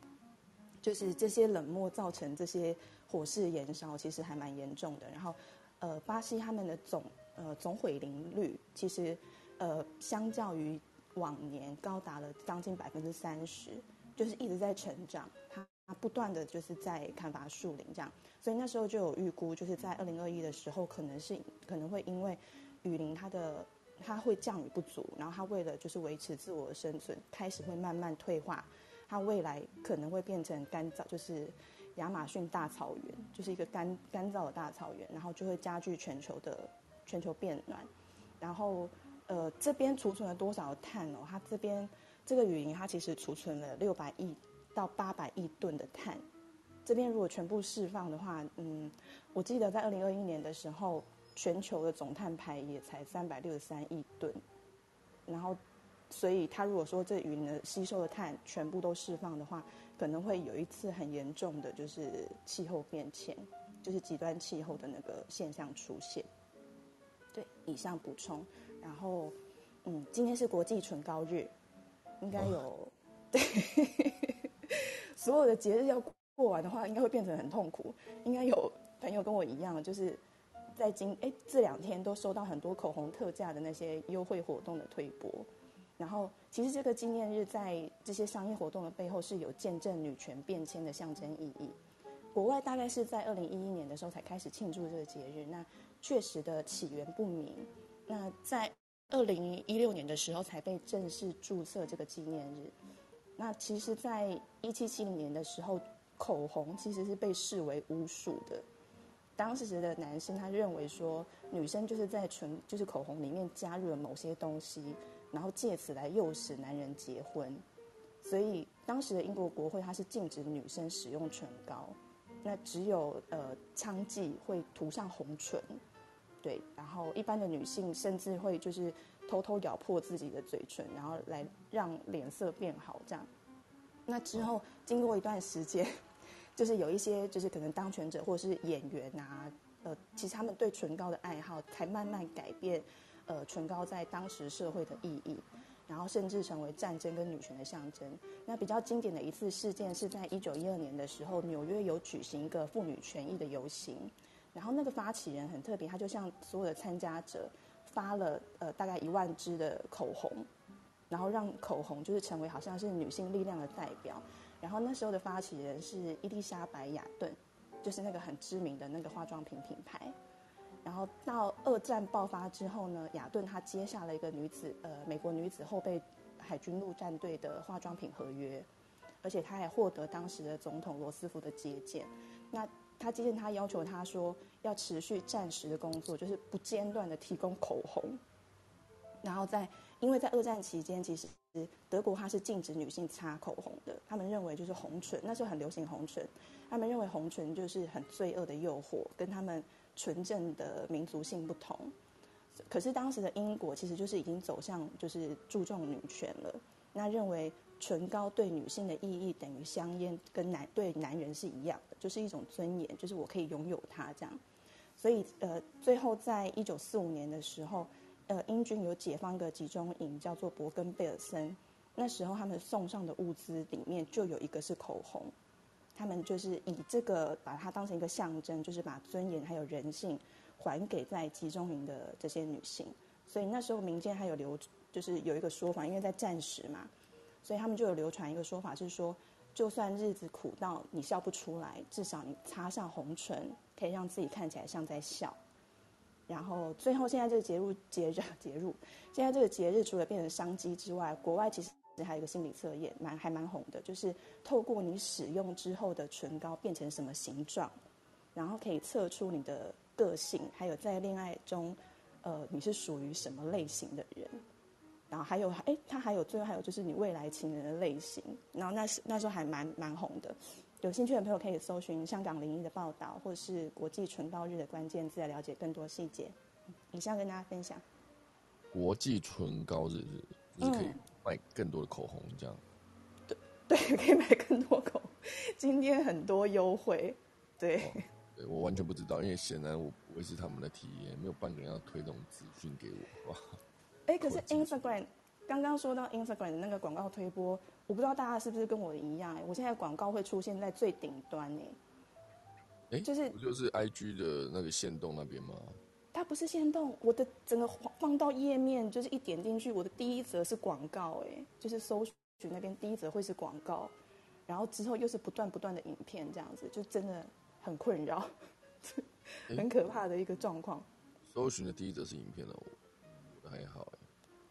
就是这些冷漠造成这些火势延烧，其实还蛮严重的。然后，呃，巴西他们的总呃总毁林率，其实呃相较于往年高达了将近百分之三十，就是一直在成长。它不断的就是在砍伐树林这样，所以那时候就有预估，就是在二零二一的时候，可能是可能会因为雨林它的它会降雨不足，然后它为了就是维持自我的生存，开始会慢慢退化。它未来可能会变成干燥，就是亚马逊大草原，就是一个干干燥的大草原，然后就会加剧全球的全球变暖。然后，呃，这边储存了多少碳哦？它这边这个雨林它其实储存了六百亿到八百亿吨的碳。这边如果全部释放的话，嗯，我记得在二零二一年的时候，全球的总碳排也才三百六十三亿吨，然后。所以，它如果说这雨林的吸收的碳全部都释放的话，可能会有一次很严重的，就是气候变迁，就是极端气候的那个现象出现。对，以上补充。然后，嗯，今天是国际唇膏日，应该有 (laughs) 对所有的节日要过完的话，应该会变成很痛苦。应该有朋友跟我一样，就是在今哎这两天都收到很多口红特价的那些优惠活动的推播。然后，其实这个纪念日在这些商业活动的背后是有见证女权变迁的象征意义。国外大概是在二零一一年的时候才开始庆祝这个节日，那确实的起源不明。那在二零一六年的时候才被正式注册这个纪念日。那其实，在一七七零年的时候，口红其实是被视为巫术的。当时的男生他认为说，女生就是在唇就是口红里面加入了某些东西。然后借此来诱使男人结婚，所以当时的英国国会它是禁止女生使用唇膏，那只有呃娼妓会涂上红唇，对，然后一般的女性甚至会就是偷偷咬破自己的嘴唇，然后来让脸色变好这样。那之后经过一段时间，(laughs) 就是有一些就是可能当权者或者是演员啊，呃，其实他们对唇膏的爱好才慢慢改变。呃，唇膏在当时社会的意义，然后甚至成为战争跟女权的象征。那比较经典的一次事件是在一九一二年的时候，纽约有举行一个妇女权益的游行，然后那个发起人很特别，他就向所有的参加者发了呃大概一万支的口红，然后让口红就是成为好像是女性力量的代表。然后那时候的发起人是伊丽莎白雅顿，就是那个很知名的那个化妆品品牌。然后到二战爆发之后呢，雅顿他接下了一个女子呃美国女子后备海军陆战队的化妆品合约，而且他还获得当时的总统罗斯福的接见。那他接见他要求他说要持续战时的工作，就是不间断的提供口红。然后在因为在二战期间，其实德国它是禁止女性擦口红的，他们认为就是红唇那时候很流行红唇，他们认为红唇就是很罪恶的诱惑，跟他们。纯正的民族性不同，可是当时的英国其实就是已经走向就是注重女权了。那认为唇膏对女性的意义等于香烟跟男对男人是一样的，就是一种尊严，就是我可以拥有它这样。所以呃，最后在一九四五年的时候，呃，英军有解放一个集中营叫做伯根贝尔森，那时候他们送上的物资里面就有一个是口红。他们就是以这个把它当成一个象征，就是把尊严还有人性还给在集中营的这些女性。所以那时候民间还有流，就是有一个说法，因为在战时嘛，所以他们就有流传一个说法，是说就算日子苦到你笑不出来，至少你擦上红唇，可以让自己看起来像在笑。然后最后现在这个节日节日节日，现在这个节日除了变成商机之外，国外其实。还有一个心理测验，蛮还蛮红的，就是透过你使用之后的唇膏变成什么形状，然后可以测出你的个性，还有在恋爱中，呃，你是属于什么类型的人。然后还有，哎，它还有最后还有就是你未来情人的类型。然后那时那时候还蛮蛮红的。有兴趣的朋友可以搜寻香港灵异的报道，或者是国际唇膏日的关键字来了解更多细节。以上跟大家分享。国际唇膏日日就是可以卖更多的口红，这样。对 (laughs) 对，可以买更多口。今天很多优惠，对。对我完全不知道，因为显然我不会是他们的体验，没有半个人要推动资讯给我。哇！(laughs) 哎，可是 Instagram 刚刚说到 Instagram 的那个广告推播，我不知道大家是不是跟我一样？哎，我现在广告会出现在最顶端呢。哎，就是不就是 IG 的那个线动那边吗？它不是限动，我的整个放到页面就是一点进去，我的第一则是广告，哎，就是搜寻那边第一则会是广告，然后之后又是不断不断的影片，这样子就真的很困扰，很可怕的一个状况。搜寻的第一则是影片的，我还好哎。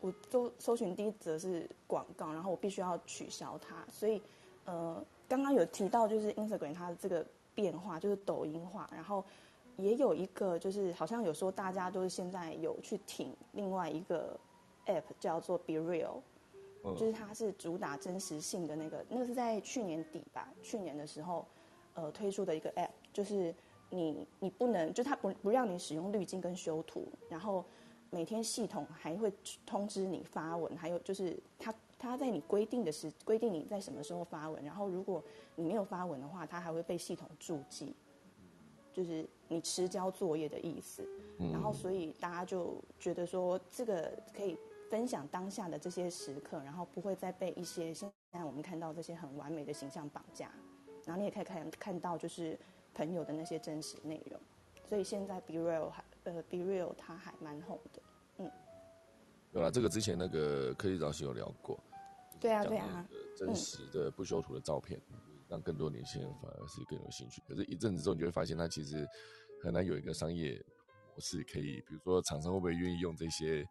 我搜搜寻第一则是广告，然后我必须要取消它，所以呃，刚刚有提到就是 Instagram 它的这个变化，就是抖音化，然后。也有一个，就是好像有说大家都是现在有去挺另外一个 app 叫做 Be Real，就是它是主打真实性的那个，那个是在去年底吧，去年的时候，呃推出的一个 app，就是你你不能，就它不不让你使用滤镜跟修图，然后每天系统还会通知你发文，还有就是它它在你规定的时规定你在什么时候发文，然后如果你没有发文的话，它还会被系统注记。就是你迟交作业的意思，然后所以大家就觉得说这个可以分享当下的这些时刻，然后不会再被一些现在我们看到这些很完美的形象绑架，然后你也可以看看到就是朋友的那些真实内容，所以现在 Be Real 还呃 Be Real 它还蛮红的，嗯，有了这个之前那个科技早期有聊过，对啊对啊，真实的不修图的照片。让更多年轻人反而是更有兴趣。可是，一阵子之后，你就会发现，它其实很难有一个商业模式可以，比如说，厂商会不会愿意用这些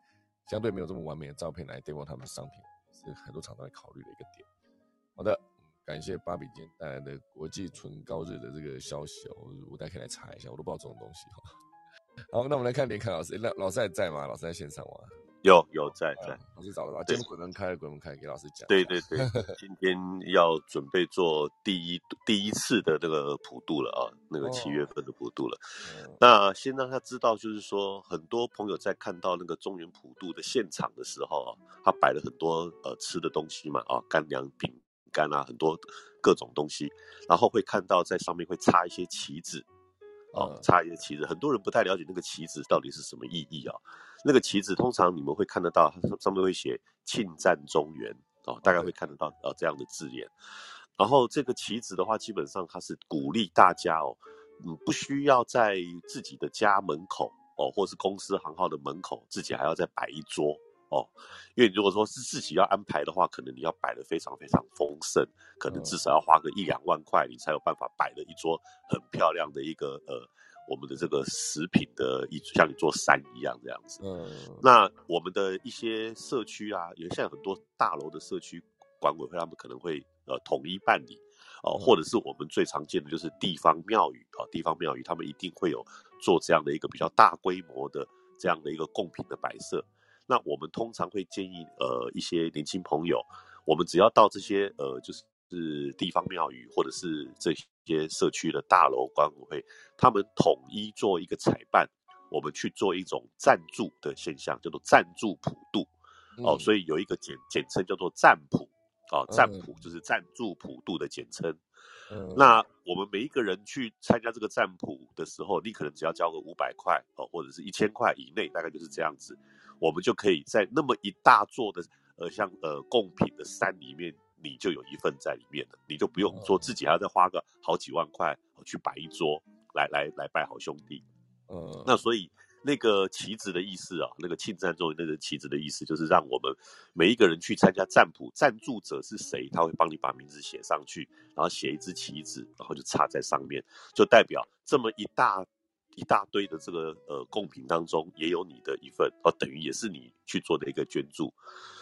相对没有这么完美的照片来推广他们的商品，是很多厂商在考虑的一个点。好的，感谢芭比今天带来的国际唇膏日的这个消息哦，我大家可以来查一下，我都不知道这种东西哈。(laughs) 好，那我们来看连凯老师，那老师还在吗？老师在线上吗？有有在在，老师找了吧？今天鬼门开，鬼门开，给老师讲。对对对，(laughs) 今天要准备做第一第一次的那个普渡了啊，那个七月份的普渡了。那先让他知道，就是说，很多朋友在看到那个中原普渡的现场的时候啊，他摆了很多呃吃的东西嘛啊，干粮饼干啊，很多各种东西，然后会看到在上面会插一些旗子。哦，插一些旗子，很多人不太了解那个旗子到底是什么意义啊？那个旗子通常你们会看得到，它上面会写“庆赞中原”哦，大概会看得到呃这样的字眼。然后这个旗子的话，基本上它是鼓励大家哦，嗯，不需要在自己的家门口哦，或是公司行号的门口，自己还要再摆一桌。哦，因为如果说是自己要安排的话，可能你要摆的非常非常丰盛，可能至少要花个一两万块，你才有办法摆了一桌很漂亮的一个呃我们的这个食品的一像一座山一样这样子。嗯，那我们的一些社区啊，因为现在很多大楼的社区管委会，他们可能会呃统一办理哦，或者是我们最常见的就是地方庙宇啊，地方庙宇他们一定会有做这样的一个比较大规模的这样的一个贡品的摆设。那我们通常会建议，呃，一些年轻朋友，我们只要到这些，呃，就是是地方庙宇或者是这些社区的大楼管委会，他们统一做一个采办，我们去做一种赞助的现象，叫做赞助普渡，哦，所以有一个简简称叫做赞普，哦，赞普就是赞助普渡的简称。那我们每一个人去参加这个占普的时候，你可能只要交个五百块哦，或者是一千块以内，大概就是这样子，我们就可以在那么一大座的呃像呃贡品的山里面，你就有一份在里面了，你就不用说自己还要再花个好几万块去摆一桌来来来拜好兄弟。嗯，那所以。那个旗子的意思啊，那个庆赞中那个旗子的意思，就是让我们每一个人去参加占卜，赞助者是谁，他会帮你把名字写上去，然后写一支旗子，然后就插在上面，就代表这么一大一大堆的这个呃贡品当中，也有你的一份，哦，等于也是你去做的一个捐助。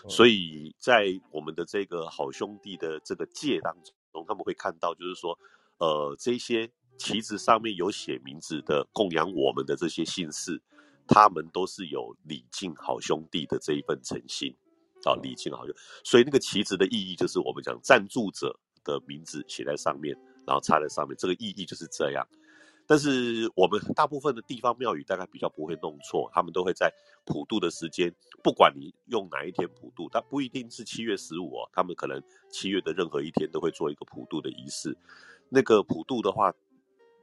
所以在我们的这个好兄弟的这个界当中，他们会看到，就是说，呃，这些。旗子上面有写名字的供养我们的这些姓氏，他们都是有礼敬好兄弟的这一份诚心，啊，礼敬好兄，所以那个旗子的意义就是我们讲赞助者的名字写在上面，然后插在上面，这个意义就是这样。但是我们大部分的地方庙宇大概比较不会弄错，他们都会在普渡的时间，不管你用哪一天普渡，它不一定是七月十五哦，他们可能七月的任何一天都会做一个普渡的仪式。那个普渡的话，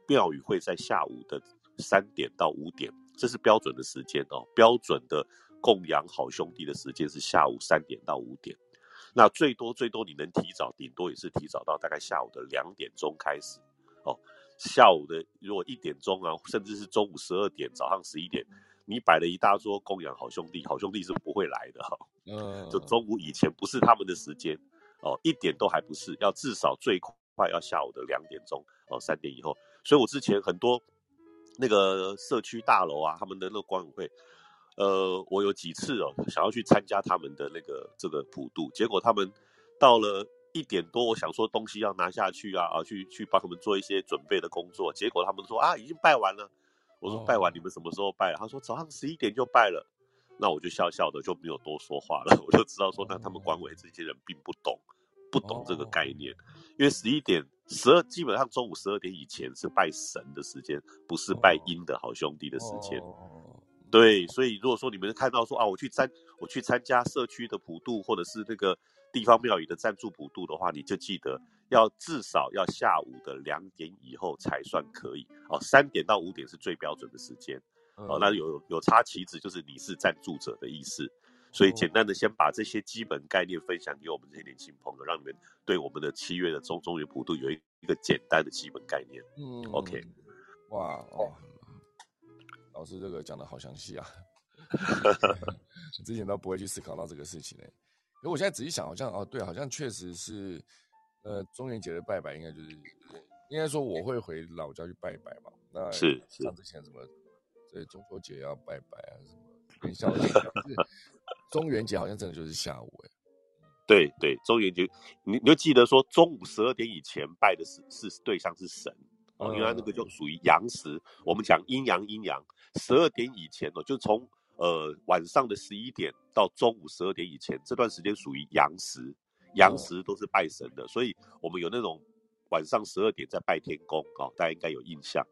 庙宇会在下午的三点到五点，这是标准的时间哦。标准的供养好兄弟的时间是下午三点到五点，那最多最多你能提早，顶多也是提早到大概下午的两点钟开始哦。下午的如果一点钟啊，甚至是中午十二点、早上十一点，你摆了一大桌供养好兄弟，好兄弟是不会来的哈。嗯，(laughs) 就中午以前不是他们的时间哦，一点都还不是，要至少最快要下午的两点钟哦，三点以后。所以我之前很多那个社区大楼啊，他们的那个管委会，呃，我有几次哦想要去参加他们的那个这个普渡，结果他们到了。一点多，我想说东西要拿下去啊啊，去去帮他们做一些准备的工作。结果他们说啊，已经拜完了。我说拜完，你们什么时候拜？他说早上十一点就拜了。那我就笑笑的，就没有多说话了。我就知道说，那他们管委这些人并不懂，不懂这个概念。因为十一点十二，基本上中午十二点以前是拜神的时间，不是拜阴的好兄弟的时间。对，所以如果说你们看到说啊，我去参我去参加社区的普渡，或者是那个。地方庙宇的赞助普渡的话，你就记得要至少要下午的两点以后才算可以哦。三点到五点是最标准的时间哦。那有有插旗子，就是你是赞助者的意思。所以简单的先把这些基本概念分享给我们这些年轻朋友，让你们对我们的七月的中中原普渡有一一个简单的基本概念。嗯，OK。哇哦，老师这个讲的好详细啊！(laughs) (laughs) 之前都不会去思考到这个事情嘞。因为我现在仔细想，好像哦，对，好像确实是，呃，中元节的拜拜，应该就是，应该说我会回老家去拜拜嘛。那是像之前什么，对，中秋节要拜拜啊，什么元宵节，(laughs) 中元节好像真的就是下午哎。对对，中元节，你你就记得说，中午十二点以前拜的是是对象是神哦，因为那个就属于阳时。我们讲阴阳阴阳，十二点以前哦，就从。呃，晚上的十一点到中午十二点以前，这段时间属于阳时，阳时都是拜神的，所以我们有那种晚上十二点在拜天公啊，大家应该有印象。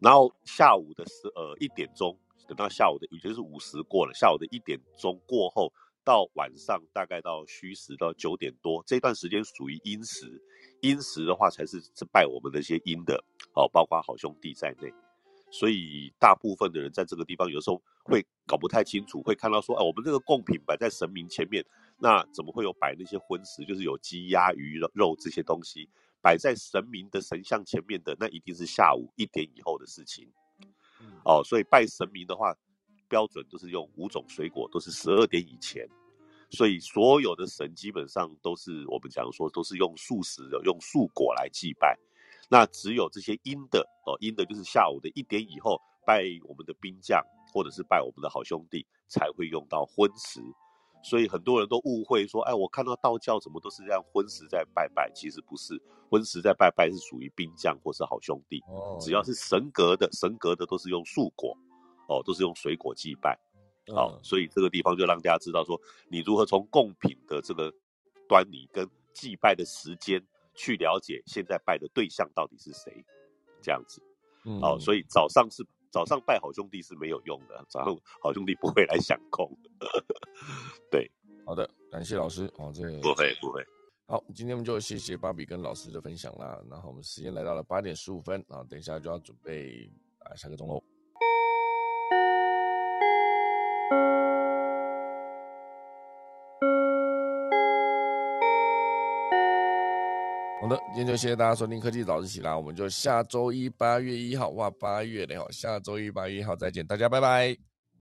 然后下午的十呃一点钟，等到下午的，也就是午时过了，下午的一点钟过后，到晚上大概到虚时到九点多，这段时间属于阴时，阴时的话才是是拜我们那些阴的，哦，包括好兄弟在内。所以大部分的人在这个地方，有时候会搞不太清楚，会看到说，哎，我们这个贡品摆在神明前面，那怎么会有摆那些荤食？就是有鸡鸭鱼肉肉这些东西摆在神明的神像前面的，那一定是下午一点以后的事情。哦，所以拜神明的话，标准都是用五种水果，都是十二点以前。所以所有的神基本上都是我们讲说，都是用素食的，用素果来祭拜。那只有这些阴的哦，阴的就是下午的一点以后拜我们的兵将，或者是拜我们的好兄弟，才会用到荤食。所以很多人都误会说，哎，我看到道教怎么都是这样荤食在拜拜，其实不是，荤食在拜拜是属于兵将或是好兄弟。哦，只要是神格的，神格的都是用素果，哦，都是用水果祭拜。好，所以这个地方就让大家知道说，你如何从贡品的这个端倪跟祭拜的时间。去了解现在拜的对象到底是谁，这样子，哦，所以早上是早上拜好兄弟是没有用的，早上好兄弟不会来想空。(laughs) 对，好的，感谢老师，哦，这不会不会。好，今天我们就谢谢芭比跟老师的分享啦。然后我们时间来到了八点十五分，啊，等一下就要准备啊下个钟喽。好的，今天就谢谢大家收听科技早自习啦，我们就下周一八月一号哇，八月你好，下周一八月一号再见，大家拜拜。